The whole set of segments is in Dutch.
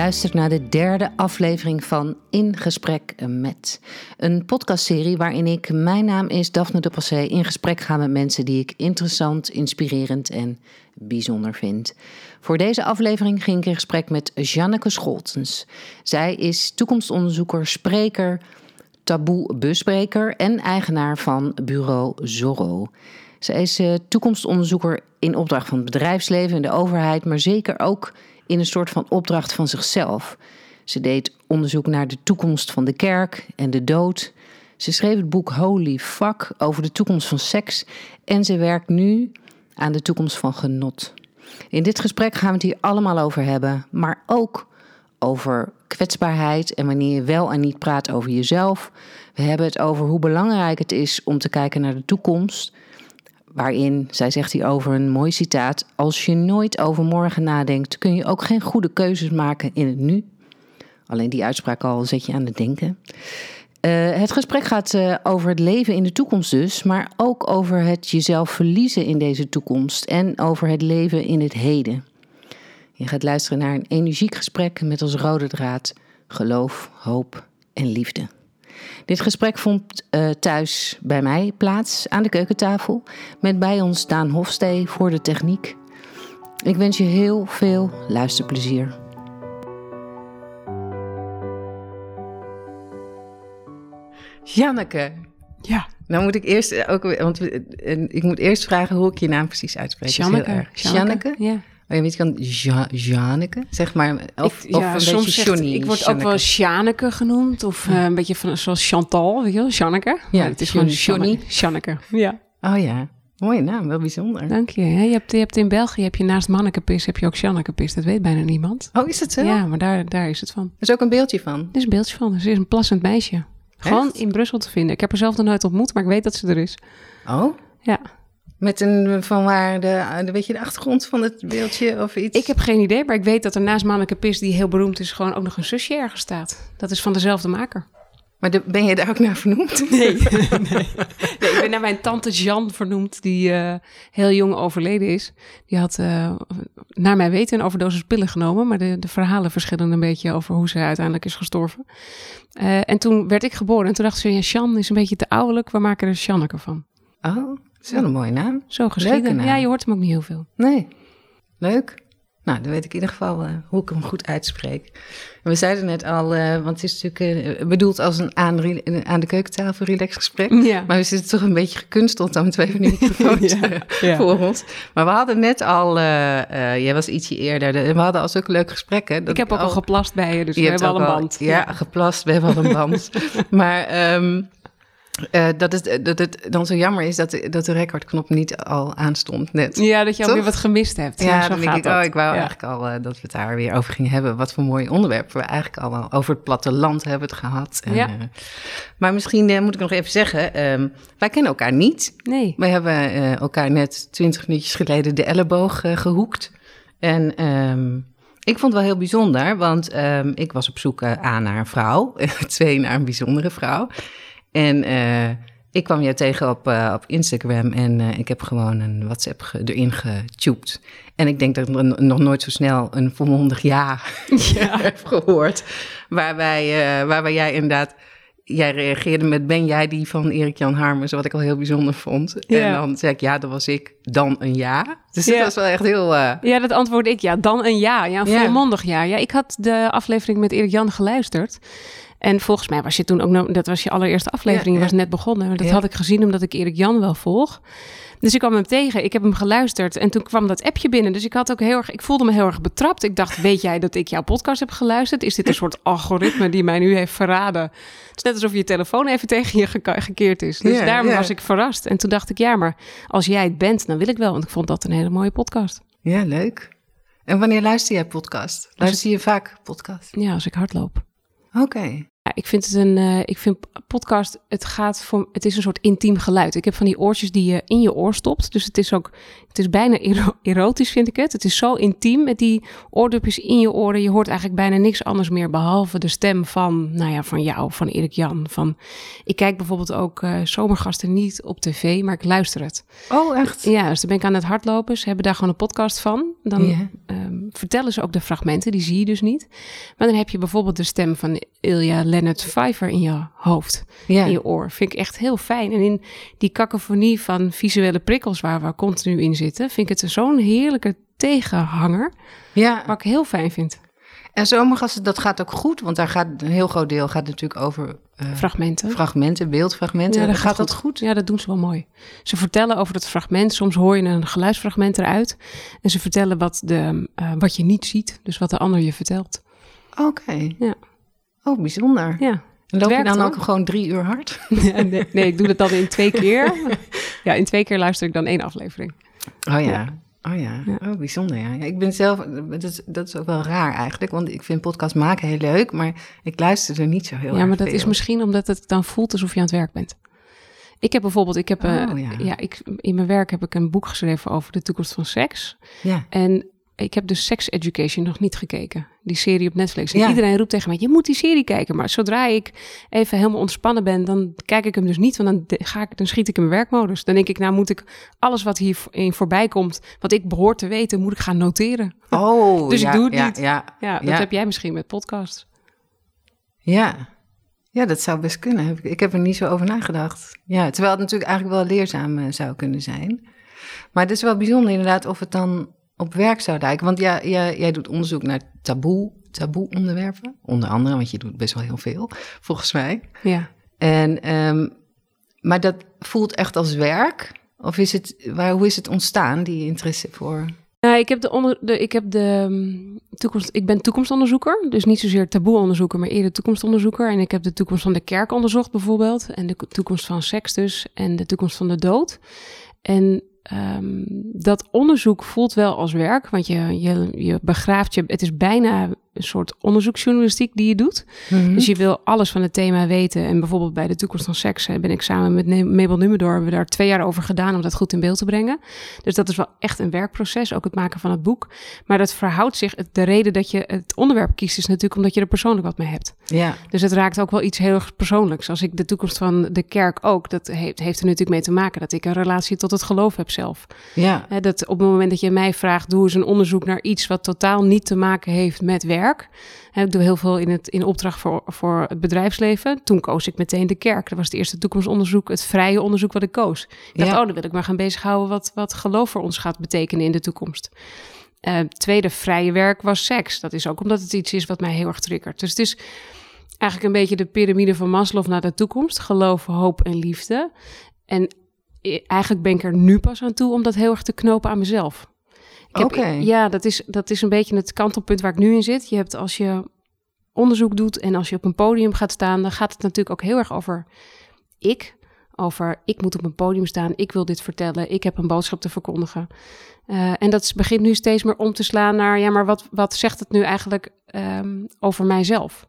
luistert naar de derde aflevering van In Gesprek met. Een podcastserie waarin ik, mijn naam is Daphne de Passé, in gesprek ga met mensen die ik interessant, inspirerend en bijzonder vind. Voor deze aflevering ging ik in gesprek met Janneke Scholtens. Zij is toekomstonderzoeker, spreker, taboe-bespreker en eigenaar van bureau Zorro. Zij is uh, toekomstonderzoeker in opdracht van het bedrijfsleven en de overheid, maar zeker ook in een soort van opdracht van zichzelf. Ze deed onderzoek naar de toekomst van de kerk en de dood. Ze schreef het boek Holy Fuck over de toekomst van seks en ze werkt nu aan de toekomst van genot. In dit gesprek gaan we het hier allemaal over hebben, maar ook over kwetsbaarheid en wanneer je wel en niet praat over jezelf. We hebben het over hoe belangrijk het is om te kijken naar de toekomst. Waarin, zij zegt hier over een mooi citaat: Als je nooit over morgen nadenkt, kun je ook geen goede keuzes maken in het nu. Alleen die uitspraak al zet je aan het denken. Uh, het gesprek gaat uh, over het leven in de toekomst dus, maar ook over het jezelf verliezen in deze toekomst en over het leven in het heden. Je gaat luisteren naar een energiek gesprek met als rode draad geloof, hoop en liefde. Dit gesprek vond uh, thuis bij mij plaats aan de keukentafel met bij ons Daan Hofstee voor de techniek. Ik wens je heel veel luisterplezier. Janneke. Ja. Nou moet ik eerst ook, want ik moet eerst vragen hoe ik je naam precies uitspreek. Janneke. Janneke? Ja. Oh, je weet kan ja, Janneke, zeg maar. Of, ik, ja, of een soms beetje zegt, Johnny. Ik word ook wel Sjanneke genoemd. Of uh, een beetje van, zoals Chantal, weet je wel? Janneke. Ja, het is John- gewoon Johnny. Janneke. Ja. Oh ja, mooie naam, wel bijzonder. Dank je. Je, hebt, je hebt in België heb je naast Mannekepis heb je ook Jannekepis. Dat weet bijna niemand. Oh, is dat zo? Ja, maar daar, daar is het van. Er is ook een beeldje van. Er is een beeldje van. Ze is een plassend meisje. Gewoon Echt? in Brussel te vinden. Ik heb haar zelf nog nooit ontmoet, maar ik weet dat ze er is. Oh? Ja. Met een, van waar de, de, weet je, de achtergrond van het beeldje of iets? Ik heb geen idee, maar ik weet dat er naast Manneke Pis, die heel beroemd is, gewoon ook nog een zusje ergens staat. Dat is van dezelfde maker. Maar de- ben je daar ook naar vernoemd? Nee, nee. nee, ik ben naar mijn tante Jan vernoemd, die eh, heel jong overleden is. Die had, eh, naar mijn weten, een overdosis pillen genomen. Maar de, de verhalen verschillen een beetje over hoe ze uiteindelijk is gestorven. Eh, en toen werd ik geboren en toen dacht ze, ja, Jan is een beetje te ouderlijk. We maken er Janneke van. Oh, dat is wel een mooie naam. Zo geschieden. Ja, je hoort hem ook niet heel veel. Nee. Leuk. Nou, dan weet ik in ieder geval eh, hoe ik hem goed uitspreek. En we zeiden net al, eh, want het is natuurlijk eh, bedoeld als een aan, aan de keukentafel relax gesprek. Ja. Maar we zitten toch een beetje gekunsteld dan met twee van die microfoons Ja, ja. voor ons. Maar we hadden net al, jij was ietsje eerder, de- we hadden al zulke leuke gesprekken. dat Ik heb ook al geplast bij je, dus we je hebben al een band. Ja, geplast, we hebben al een band. maar ehm, eh, dat, het, dat het dan zo jammer is dat de, dat de recordknop niet al aanstond net. Ja, dat je Toch? alweer wat gemist hebt. Ja, dan denk ik, dat. oh, ik wou Ja. eigenlijk al eh, dat we het daar weer over gingen hebben. Wat voor mooi onderwerp we eigenlijk al over het platteland hebben het gehad. En, Ja. eh, maar misschien eh, moet ik nog even zeggen, ehm, wij kennen elkaar niet. Nee. Wij hebben eh, elkaar net twintig minuutjes geleden de elleboog eh, gehoekt. En ehm, ik vond het wel heel bijzonder, want ehm, ik was op zoek eh, A naar een vrouw, twee naar een bijzondere vrouw. En eh, ik kwam jou tegen op, eh, op Instagram en eh, ik heb gewoon een WhatsApp ge- erin getubed. En ik denk dat ik nog nooit zo snel een volmondig ja, heb gehoord. Waarbij, waarbij jij inderdaad, jij reageerde met ben jij die van Erik-Jan Harmers, wat ik al heel bijzonder vond. Ja. En dan zei ik ja, dat was ik, dan een ja. Dus Ja. dat was wel echt heel... Ja, dat antwoord ik ja. Dan een ja. Ja, een volmondig ja. Ja, ik had de aflevering met Erik Jan geluisterd. En volgens mij was je toen ook nog, dat was je allereerste aflevering, Ja, je was net begonnen. Dat had ik gezien omdat ik Erik Jan wel volg. Dus ik kwam hem tegen, ik heb hem geluisterd en toen kwam dat appje binnen. Dus ik had ook heel erg, ik voelde me heel erg betrapt. Ik dacht, weet jij dat ik jouw podcast heb geluisterd? Is dit een soort algoritme die mij nu heeft verraden? Het is net alsof je telefoon even tegen je gekeerd is. Dus daarom was ik verrast. En toen dacht ik, ja, maar als jij het bent, dan wil ik wel. Want ik vond dat een hele mooie podcast. ja, leuk. En wanneer luister jij podcast? Luister je vaak podcast? Ja, als ik hardloop. Oké. Ja, ik vind het een. Uh, ik vind podcast. Het gaat voor. Het is een soort intiem geluid. Ik heb van die oortjes die je in je oor stopt. Dus het is ook. Het is bijna erotisch, vind ik het. Het is zo intiem met die oordopjes in je oren. Je hoort eigenlijk bijna niks anders meer. Behalve de stem van. Nou ja, van jou, van Erik Jan. Van. Ik kijk bijvoorbeeld ook uh, zomergasten niet op tv, maar ik luister het. Oh, echt? Ja, dus dan ben ik aan het hardlopen. Ze hebben daar gewoon een podcast van. Dan um, vertellen ze ook de fragmenten. Die zie je dus niet. Maar dan heb je bijvoorbeeld de stem van Ilja Leonard Pfeiffer in je hoofd, ja. in je oor. Vind ik echt heel fijn. En in die kakofonie van visuele prikkels waar we continu in zitten, vind ik het zo'n heerlijke tegenhanger. Ja. Wat ik heel fijn vind. En zomergasten, dat gaat ook goed, want daar gaat een heel groot deel gaat natuurlijk over uh, fragmenten. Fragmenten, beeldfragmenten. Ja, dat gaat, dat goed? Ja, dat doen ze wel mooi. Ze vertellen over het fragment. Soms hoor je een geluidsfragment eruit. En ze vertellen wat, de, uh, wat je niet ziet, dus wat de ander je vertelt. Oké. Ja. Oh, bijzonder. Ja. Loop je dan ook gewoon drie uur hard? nee, nee, ik doe het dan in twee keer. ja, in twee keer luister ik dan één aflevering. Oh ja. Oh ja, oh bijzonder ja. ja. Ik ben zelf, dat is, dat is ook wel raar eigenlijk, want ik vind podcast maken heel leuk, maar ik luister er niet zo heel Ja, maar dat is misschien omdat het dan voelt alsof je aan het werk bent. Ik heb bijvoorbeeld, ik heb, oh, ja. ja. ik, in mijn werk heb ik een boek geschreven over de toekomst van seks. Ja. En ik heb dus Sex Education nog niet gekeken. Die serie op Netflix. En iedereen roept tegen mij, je moet die serie kijken. Maar zodra ik even helemaal ontspannen ben, dan kijk ik hem dus niet. Want dan, ga ik, dan schiet ik in mijn werkmodus. Dan denk ik, nou moet ik alles wat hierin voorbij komt, wat ik behoor te weten, moet ik gaan noteren. Oh, dus ik doe het ja, niet. Ja, ja, dat heb jij misschien met podcasts. Ja. Ja, dat zou best kunnen. Ik heb er niet zo over nagedacht. Ja, terwijl het natuurlijk eigenlijk wel leerzaam eh, zou kunnen zijn. Maar het is wel bijzonder inderdaad of het dan op werk zou lijken. Want ja, jij, jij doet onderzoek naar taboe, taboe onderwerpen. Onder andere, want je doet best wel heel veel, volgens mij. Ja. En, um, maar dat voelt echt als werk? Of is het, waar, hoe is het ontstaan, die interesse voor... Nou, ik heb de, onder, de, ik heb de um, toekomst. Ik ben toekomstonderzoeker, dus niet zozeer taboeonderzoeker, maar eerder toekomstonderzoeker. En ik heb de toekomst van de kerk onderzocht, bijvoorbeeld, en de toekomst van seks dus, en de toekomst van de dood. En um, dat onderzoek voelt wel als werk, want je, je, je begraaft je. Het is bijna een soort onderzoeksjournalistiek die je doet. Mhm. Dus je wil alles van het thema weten. En bijvoorbeeld bij de toekomst van seks ben ik samen met Mabel Numedor... hebben we daar twee jaar over gedaan om dat goed in beeld te brengen. Dus dat is wel echt een werkproces, ook het maken van het boek. Maar dat verhoudt zich... De reden dat je het onderwerp kiest is natuurlijk omdat je er persoonlijk wat mee hebt. Ja. Dus het raakt ook wel iets heel erg persoonlijks. Als ik de toekomst van de kerk ook, dat heeft, heeft er natuurlijk mee te maken... dat ik een relatie tot het geloof heb zelf. Ja. dat op het moment dat je mij vraagt, doe eens een onderzoek naar iets... wat totaal niet te maken heeft met werk ik doe heel veel in, het, in opdracht voor, voor het bedrijfsleven. Toen koos ik meteen de kerk. Dat was het eerste toekomstonderzoek, het vrije onderzoek wat ik koos. Ik dacht, oh, dan wil ik maar gaan bezighouden wat, wat geloof voor ons gaat betekenen in de toekomst. Uh, tweede vrije werk was seks. Dat is ook omdat het iets is wat mij heel erg triggert. Dus het is eigenlijk een beetje de piramide van Maslow naar de toekomst. Geloof, hoop en liefde. En eh, eigenlijk ben ik er nu pas aan toe om dat heel erg te knopen aan mezelf. Oké. Ja, dat is, dat is een beetje het kantelpunt waar ik nu in zit. Je hebt als je onderzoek doet en als je op een podium gaat staan, dan gaat het natuurlijk ook heel erg over ik. Over ik moet op een podium staan, ik wil dit vertellen, ik heb een boodschap te verkondigen. Uh, en dat begint nu steeds meer om te slaan naar, ja, maar wat, wat zegt het nu eigenlijk um, over mijzelf?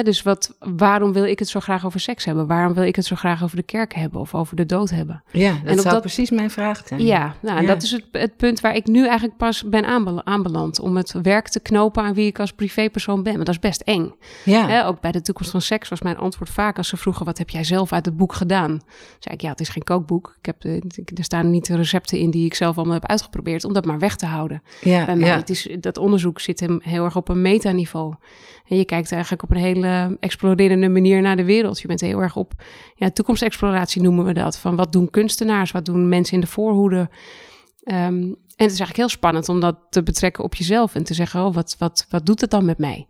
Dus wat, waarom wil ik het zo graag over seks hebben? Waarom wil ik het zo graag over de kerk hebben of over de dood hebben? Ja, dat en zou dat, precies mijn vraag zijn. Ja, nou, en dat is het, het, punt waar ik nu eigenlijk pas ben aanbeland. Om het werk te knopen aan wie ik als privépersoon ben. Maar dat is best eng. Ja. ook bij de toekomst van seks was mijn antwoord vaak als ze vroegen... wat heb jij zelf uit het boek gedaan? zei ik, ja, het is geen kookboek. Ik heb, er staan niet de recepten in die ik zelf allemaal heb uitgeprobeerd... om dat maar weg te houden. Ja, Het is, dat onderzoek zit hem heel erg op een metaniveau. En je kijkt eigenlijk op een hele exploderende manier naar de wereld. Je bent heel erg op ja, toekomstexploratie noemen we dat. Van wat doen kunstenaars, wat doen mensen in de voorhoede. Um, en het is eigenlijk heel spannend om dat te betrekken op jezelf en te zeggen, oh, wat, wat, wat doet het dan met mij?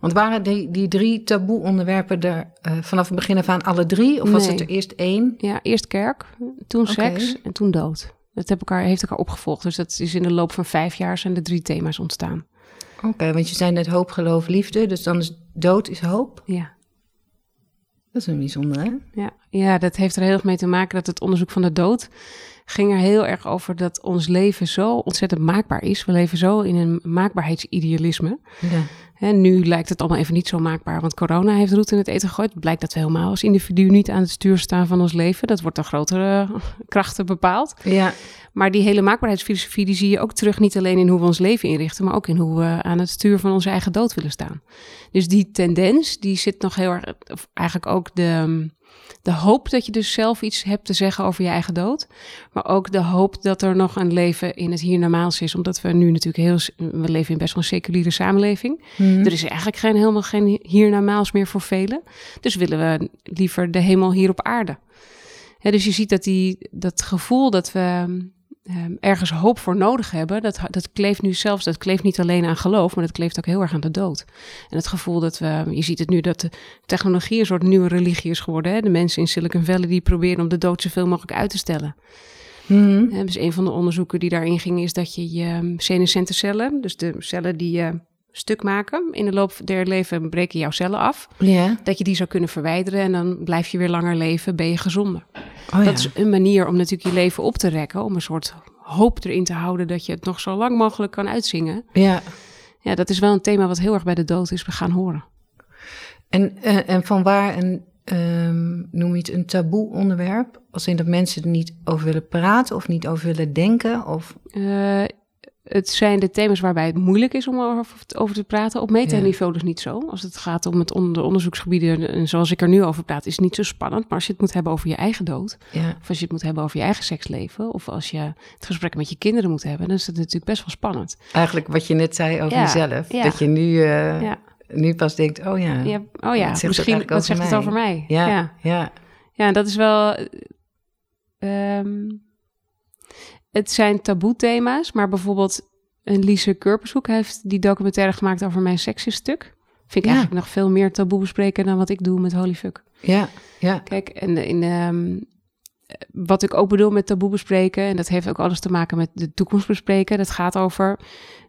Want waren die, die drie taboe-onderwerpen er uh, vanaf het begin af aan alle drie? Of was het er eerst één? Ja, eerst kerk, toen seks en toen dood. Dat heb elkaar, heeft elkaar opgevolgd. Dus dat is in de loop van vijf jaar zijn de drie thema's ontstaan. Oké, want je zei net hoop, geloof, liefde. Dus dan is dood is hoop? Ja. Dat is een bijzonder, hè? Ja. ja, dat heeft er heel erg mee te maken dat het onderzoek van de dood ging er heel erg over dat ons leven zo ontzettend maakbaar is. We leven zo in een maakbaarheidsidealisme. Ja. En nu lijkt het allemaal even niet zo maakbaar, want corona heeft roet in het eten gegooid. Het blijkt dat we helemaal als individu niet aan het stuur staan van ons leven. Dat wordt door grotere krachten bepaald. Ja. Maar die hele maakbaarheidsfilosofie die zie je ook terug niet alleen in hoe we ons leven inrichten, maar ook in hoe we aan het stuur van onze eigen dood willen staan. Dus die tendens, die zit nog heel erg, of eigenlijk ook de, de hoop dat je dus zelf iets hebt te zeggen over je eigen dood. Maar ook de hoop dat er nog een leven in het hiernamaals is. Omdat we nu natuurlijk heel, we leven in best wel een seculiere samenleving. Mhm. Er is eigenlijk geen, helemaal geen hiernamaals meer voor velen. Dus willen we liever de hemel hier op aarde. Dus je ziet dat die, dat gevoel dat we ehm, ergens hoop voor nodig hebben, dat, dat kleeft nu zelfs, dat kleeft niet alleen aan geloof, maar dat kleeft ook heel erg aan de dood. En het gevoel dat we, je ziet het nu dat de technologie een soort nieuwe religie is geworden. Hè? De mensen in Silicon Valley die proberen om de dood zoveel mogelijk uit te stellen. Mhm. Dus een van de onderzoeken die daarin ging is dat je je ehm, senescente cellen, dus de cellen die je stuk maken, in de loop der leven breken jouw cellen af, Ja. dat je die zou kunnen verwijderen en dan blijf je weer langer leven, ben je gezonder. Oh, Dat is een manier om natuurlijk je leven op te rekken, om een soort hoop erin te houden dat je het nog zo lang mogelijk kan uitzingen. ja. Ja, dat is wel een thema wat heel erg bij de dood is gaan horen. En, eh, en van waar een, ehm, noem je het een taboe onderwerp? Als in dat mensen er niet over willen praten of niet over willen denken? Of, Eh, het zijn de thema's waarbij het moeilijk is om over, over te praten. Op metaniveau dus niet zo. Als het gaat om het on- de onderzoeksgebieden, en zoals ik er nu over praat, is het niet zo spannend. Maar als je het moet hebben over je eigen dood, ja. of als je het moet hebben over je eigen seksleven, of als je het gesprek met je kinderen moet hebben, dan is het natuurlijk best wel spannend. Eigenlijk wat je net zei over Ja, jezelf. ja. Dat je nu, eh, nu pas denkt, oh ja. Oh ja, zegt het misschien wat zegt het mij? over mij? Ja, ja. ja. Ja, dat is wel. ehm, het zijn taboe-thema's, maar bijvoorbeeld een Lise Kurpershoek heeft die documentaire gemaakt over mijn seksistuk. Vind ik Ja. eigenlijk nog veel meer taboe bespreken dan wat ik doe met Holy Fuck. ja, ja. Kijk, en in, ehm, wat ik ook bedoel met taboe bespreken, en dat heeft ook alles te maken met de toekomst bespreken, dat gaat over.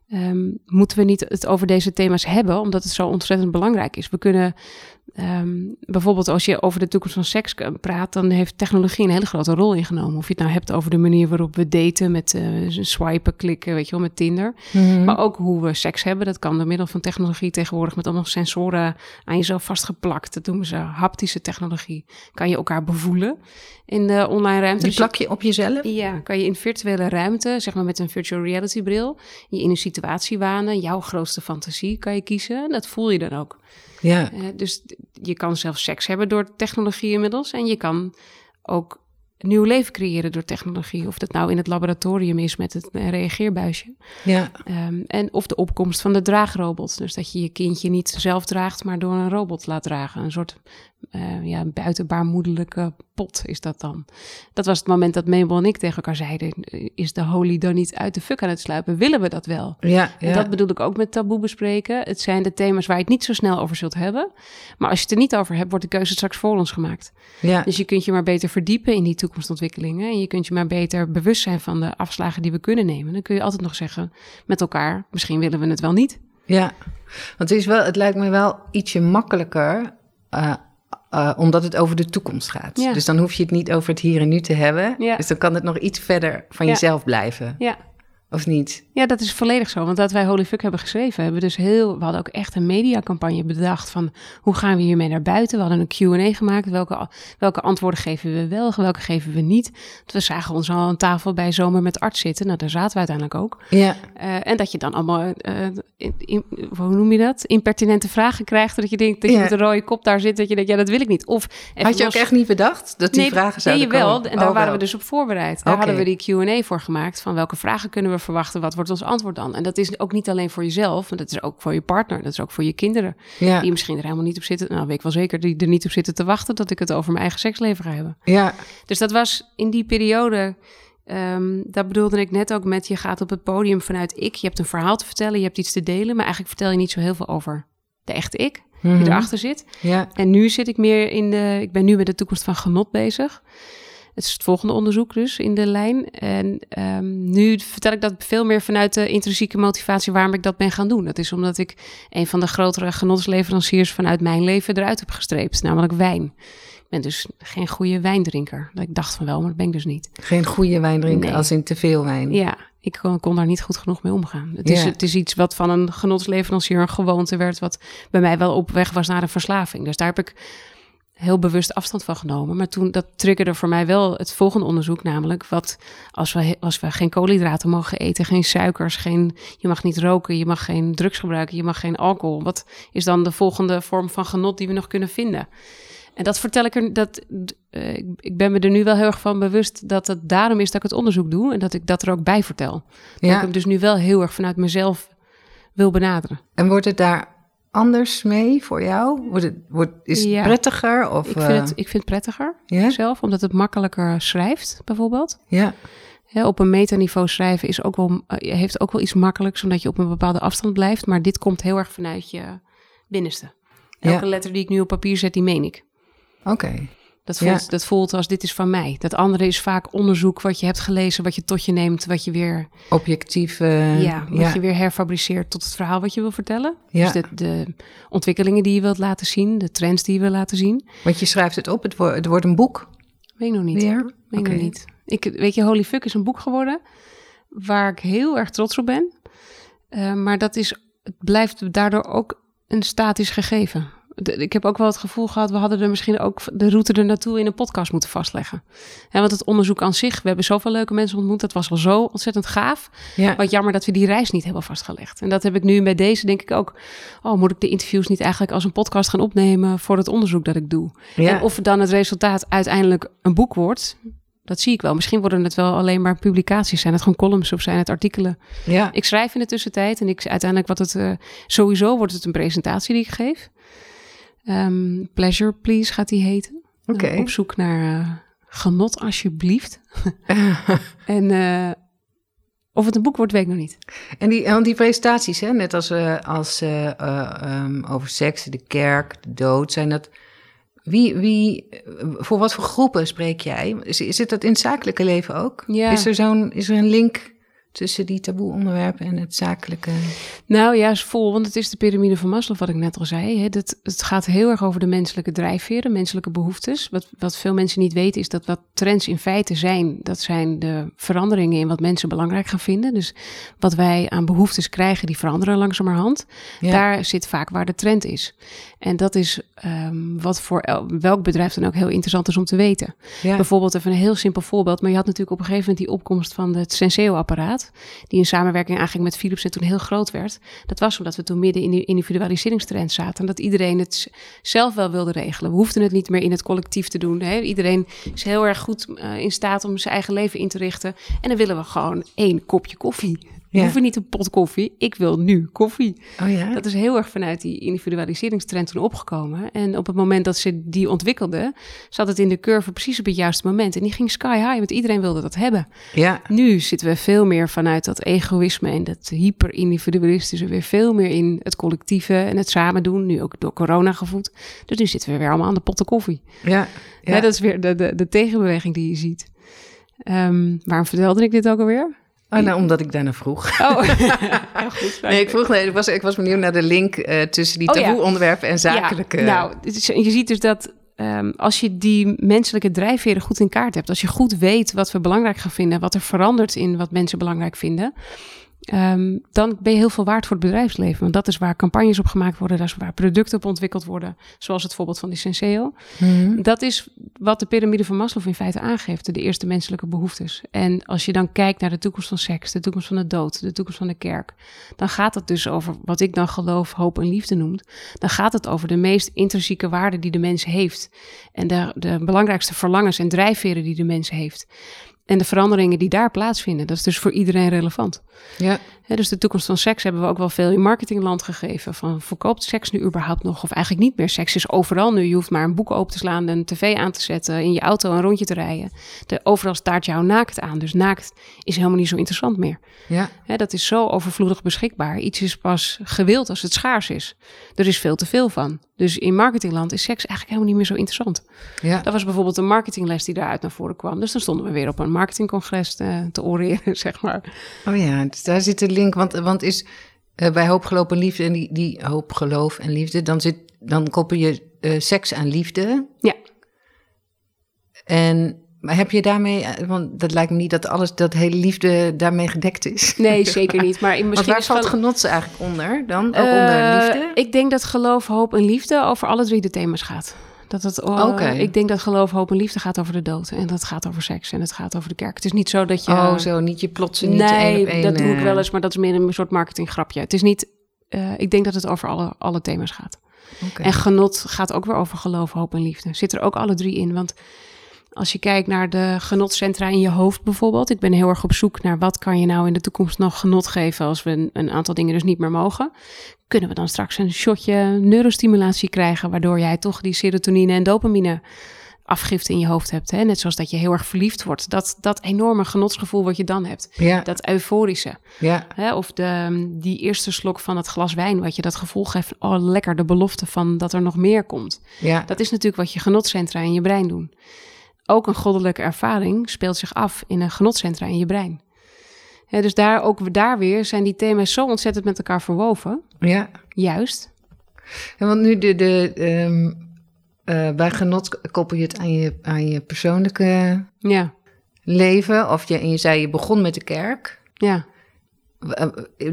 ehm, moeten we niet het over deze thema's hebben, omdat het zo ontzettend belangrijk is? We kunnen ehm, bijvoorbeeld als je over de toekomst van seks praat, dan heeft technologie een hele grote rol ingenomen. Of je het nou hebt over de manier waarop we daten met eh, swipen, klikken, weet je wel, met Tinder. Mhm. Maar ook hoe we seks hebben. Dat kan door middel van technologie tegenwoordig met allemaal sensoren aan jezelf vastgeplakt. Dat noemen ze haptische technologie. Kan je elkaar bevoelen in de online ruimte. Die Dus plak je op jezelf? ja, kan je in virtuele ruimte, zeg maar met een virtual reality bril, je in een situatie wanen, jouw grootste fantasie kan je kiezen. Dat voel je dan ook. Ja, Eh, dus je kan zelf seks hebben door technologie inmiddels. En je kan ook nieuw leven creëren door technologie. Of dat nou in het laboratorium is met het eh, reageerbuisje. ja. Ehm, en of de opkomst van de draagrobot. Dus dat je je kindje niet zelf draagt, maar door een robot laat dragen. Een soort eh, ja, buitenbaarmoedelijke pot is dat dan. Dat was het moment dat Mabel en ik tegen elkaar zeiden... is de holy dan niet uit de fuck aan het sluipen? Willen we dat wel? Ja, En ja. dat bedoel ik ook met taboe bespreken. Het zijn de thema's waar je het niet zo snel over zult hebben. Maar als je het er niet over hebt, wordt de keuze straks voor ons gemaakt. ja. Dus je kunt je maar beter verdiepen in die toekomstontwikkelingen. En je kunt je maar beter bewust zijn van de afslagen die we kunnen nemen. Dan kun je altijd nog zeggen met elkaar, misschien willen we het wel niet. Ja, want het, is wel, het lijkt me wel ietsje makkelijker, eh, eh, omdat het over de toekomst gaat. Ja. Dus dan hoef je het niet over het hier en nu te hebben. Ja. Dus dan kan het nog iets verder van jezelf blijven, Ja. Of niet? Ja, dat is volledig zo. Want dat wij Holy Fuck hebben geschreven, hebben we dus heel... We hadden ook echt een mediacampagne bedacht van... hoe gaan we hiermee naar buiten? We hadden een Q&A gemaakt. Welke, welke antwoorden geven we wel, welke geven we niet? Want we zagen ons al aan tafel bij Zomer met Arts zitten. Nou, daar zaten we uiteindelijk ook. Ja, Eh, en dat je dan allemaal, eh, in, in- hoe noem je dat? Impertinente vragen krijgt. Dat je denkt dat je Ja. met een rode kop daar zit. Dat je denkt, ja, dat wil ik niet. Of had je ook echt niet bedacht dat die nee, vragen zouden nee, jawel. komen? En daar Oh, waren wel. we dus op voorbereid. Daar hadden we die Q&A voor gemaakt. Van welke vragen kunnen we verwachten? Wat wordt ons antwoord dan? En dat is ook niet alleen voor jezelf. Want dat is ook voor je partner. Dat is ook voor je kinderen. Ja, Die misschien er helemaal niet op zitten. Nou, weet ik wel zeker. Die er niet op zitten te wachten dat ik het over mijn eigen seksleven ga hebben. ja, Dus dat was in die periode. ehm dat bedoelde ik net ook met je gaat op het podium vanuit ik. Je hebt een verhaal te vertellen, je hebt iets te delen, maar eigenlijk vertel je niet zo heel veel over de echte ik die Mhm. erachter zit. ja, En nu zit ik meer in de. Ik ben nu met de toekomst van genot bezig. Het is het volgende onderzoek dus in de lijn. En ehm, nu vertel ik dat veel meer vanuit de intrinsieke motivatie waarom ik dat ben gaan doen. Dat is omdat ik een van de grotere genotsleveranciers vanuit mijn leven eruit heb gestreept, namelijk wijn. Ik ben dus geen goede wijndrinker. Ik dacht van wel, maar dat ben ik dus niet. geen goede wijn drinken Nee. als in te veel wijn. Ja, Ik kon, kon daar niet goed genoeg mee omgaan. Het is, het is iets wat van een genotsleverancier een gewoonte werd, wat bij mij wel op weg was naar een verslaving. Dus daar heb ik heel bewust afstand van genomen. Maar toen dat triggerde voor mij wel het volgende onderzoek, namelijk wat als we, als we geen koolhydraten mogen eten, geen suikers, geen, je mag niet roken, je mag geen drugs gebruiken, je mag geen alcohol. Wat is dan de volgende vorm van genot die we nog kunnen vinden? En dat vertel ik er, dat, eh, ik, ik ben me er nu wel heel erg van bewust dat het daarom is dat ik het onderzoek doe en dat ik dat er ook bij vertel. Dat ik Ja. hem dus nu wel heel erg vanuit mezelf wil benaderen. En wordt het daar anders mee voor jou? Wordt het, wordt, is het Ja. prettiger? Of, Ik eh, vind, het, ik vind het prettiger zelf, omdat het makkelijker schrijft, bijvoorbeeld. Ja. Op een metaniveau schrijven is ook wel, eh, heeft ook wel iets makkelijks, omdat je op een bepaalde afstand blijft. Maar dit komt heel erg vanuit je binnenste. Elke Ja. letter die ik nu op papier zet, die meen ik. Oké. Dat Ja. voelt, dat voelt als dit is van mij. Dat andere is vaak onderzoek wat je hebt gelezen, wat je tot je neemt, wat je weer, Objectief. eh, ja, wat ja. je weer herfabriceert tot het verhaal wat je wil vertellen. Ja. Dus de, de ontwikkelingen die je wilt laten zien, de trends die je wil laten zien. Want je schrijft het op, het wordt, het wordt een boek Weet ik nog niet. weer. Weet nog niet. Ik, weet je, Holy Fuck is een boek geworden waar ik heel erg trots op ben. Eh, maar dat is, het blijft daardoor ook een statisch gegeven. Ik heb ook wel het gevoel gehad, we hadden er misschien ook de route er naartoe in een podcast moeten vastleggen. Want het onderzoek aan zich, we hebben zoveel leuke mensen ontmoet, dat was al zo ontzettend gaaf. Ja. Wat jammer dat we die reis niet hebben vastgelegd. En dat heb ik nu bij deze, denk ik ook. Oh, moet ik de interviews niet eigenlijk als een podcast gaan opnemen voor het onderzoek dat ik doe? Ja. En of dan het resultaat uiteindelijk een boek wordt, dat zie ik wel. Misschien worden het wel alleen maar publicaties. Zijn het gewoon columns of zijn het artikelen? ja. Ik schrijf in de tussentijd en ik uiteindelijk wat het eh, sowieso wordt het een presentatie die ik geef. Ehm, Pleasure Please gaat die heten. Oké. Eh, op zoek naar eh, genot alsjeblieft. en eh, of het een boek wordt, weet ik nog niet. En die, want die presentaties, hè, net als, eh, als eh, eh, ehm, over seks, de kerk, de dood, zijn dat. Wie, wie, voor wat voor groepen spreek jij? Is, zit dat in het zakelijke leven ook? Ja. Is, er zo'n, is er een link tussen die taboe-onderwerpen en het zakelijke? Nou ja, is vol, want het is de piramide van Maslow, wat ik net al zei. Hè. Dat, het gaat heel erg over de menselijke drijfveren, menselijke behoeftes. Wat, wat veel mensen niet weten, is dat wat trends in feite zijn, dat zijn de veranderingen in wat mensen belangrijk gaan vinden. Dus wat wij aan behoeftes krijgen, die veranderen langzamerhand. Ja. Daar zit vaak waar de trend is. En dat is ehm, wat voor el- welk bedrijf dan ook heel interessant is om te weten. ja. Bijvoorbeeld even een heel simpel voorbeeld. Maar je had natuurlijk op een gegeven moment die opkomst van het Senseo-apparaat. Die in samenwerking aanging met Philips en toen heel groot werd. Dat was omdat we toen midden in die individualiseringstrend zaten. En dat iedereen het zelf wel wilde regelen. We hoefden het niet meer in het collectief te doen. Hè? Iedereen is heel erg goed eh, in staat om zijn eigen leven in te richten. En dan willen we gewoon één kopje koffie. We Ja. hoeven niet een pot koffie. Ik wil nu koffie. Oh ja? Dat is heel erg vanuit die individualiseringstrend toen opgekomen. En op het moment dat ze die ontwikkelde, zat het in de curve precies op het juiste moment. En die ging sky high, want iedereen wilde dat hebben. ja. Nu zitten we veel meer vanuit dat egoïsme en dat hyper-individualistische weer veel meer in het collectieve en het samen doen. Nu ook door corona gevoed. Dus nu zitten we weer allemaal aan de potten koffie. Ja. Ja. ja. dat is weer de, de, de tegenbeweging die je ziet. Ehm, waarom vertelde ik dit ook alweer? Oh, nou, omdat ik daarna vroeg. Oh, heel goed. Nee, ik vroeg, nee, ik was, ik was benieuwd naar de link eh, tussen die Oh, taboe-onderwerpen en zakelijke. Ja, nou, is- je ziet dus dat ehm, als je die menselijke drijfveren goed in kaart hebt, als je goed weet wat we belangrijk gaan vinden, wat er verandert in wat mensen belangrijk vinden, ehm, dan ben je heel veel waard voor het bedrijfsleven. Want dat is waar campagnes op gemaakt worden, dat is waar producten op ontwikkeld worden, zoals het voorbeeld van die Senseo. Mhm. Dat is wat de piramide van Maslow in feite aangeeft, de eerste menselijke behoeftes. En als je dan kijkt naar de toekomst van seks, de toekomst van de dood, de toekomst van de kerk, dan gaat het dus over wat ik dan geloof, hoop en liefde noemt. Dan gaat het over de meest intrinsieke waarden die de mens heeft. En de, de belangrijkste verlangens en drijfveren die de mens heeft. En de veranderingen die daar plaatsvinden, dat is dus voor iedereen relevant. Ja. Dus de toekomst van seks hebben we ook wel veel in marketingland gegeven. Van verkoopt seks nu überhaupt nog? Of eigenlijk niet meer. Seks is overal nu. Je hoeft maar een boek open te slaan, een tv aan te zetten, in je auto een rondje te rijden. De, overal staat jou naakt aan. Dus naakt is helemaal niet zo interessant meer. Ja. Dat is zo overvloedig beschikbaar. Iets is pas gewild als het schaars is. Er is veel te veel van. Dus in marketingland is seks eigenlijk helemaal niet meer zo interessant. Ja. Dat was bijvoorbeeld een marketingles die daaruit naar voren kwam. Dus dan stonden we weer op een marketingcongres eh, te oreren, zeg maar. Oh ja, dus daar zit de link. Want, want is eh, bij hoop, geloof en liefde, en die, die hoop, geloof en liefde, dan, zit, dan koppel je eh, seks aan liefde. Ja. En maar heb je daarmee, eh, want dat lijkt me niet dat alles, dat hele liefde daarmee gedekt is. Nee, zeker niet. Maar in, misschien waar is valt genot eigenlijk onder dan? Ook onder liefde? Ik denk dat geloof, hoop en liefde over alle drie de thema's gaat. Dat het, eh, Oké. Ik denk dat geloof, hoop en liefde gaat over de dood. En dat gaat over seks en het gaat over de kerk. Het is niet zo dat je... oh, zo, niet je plotsen, niet één nee, op één. dat doe ik eh, wel eens, maar dat is meer een soort marketinggrapje. Het is niet... eh, ik denk dat het over alle, alle thema's gaat. En genot gaat ook weer over geloof, hoop en liefde. Zit er ook alle drie in. Want als je kijkt naar de genotcentra in je hoofd bijvoorbeeld. Ik ben heel erg op zoek naar wat kan je nou in de toekomst nog genot geven als we een, een aantal dingen dus niet meer mogen. Kunnen we dan straks een shotje neurostimulatie krijgen waardoor jij toch die serotonine en dopamine afgifte in je hoofd hebt. Hè? Net zoals dat je heel erg verliefd wordt. Dat, dat enorme genotsgevoel wat je dan hebt. Ja, Dat euforische. ja, Hè, of de, die eerste slok van het glas wijn, wat je dat gevoel geeft, oh lekker, de belofte van dat er nog meer komt. ja. Dat is natuurlijk wat je genotcentra in je brein doen. Ook een goddelijke ervaring speelt zich af in een genotcentra in je brein. Dus daar, ook daar weer zijn die thema's zo ontzettend met elkaar verwoven. ja. Juist. En want nu de, de, ehm, eh, bij genot koppel je het aan je, aan je persoonlijke Ja, leven. Of je, en je zei je begon met de kerk. ja. Eh,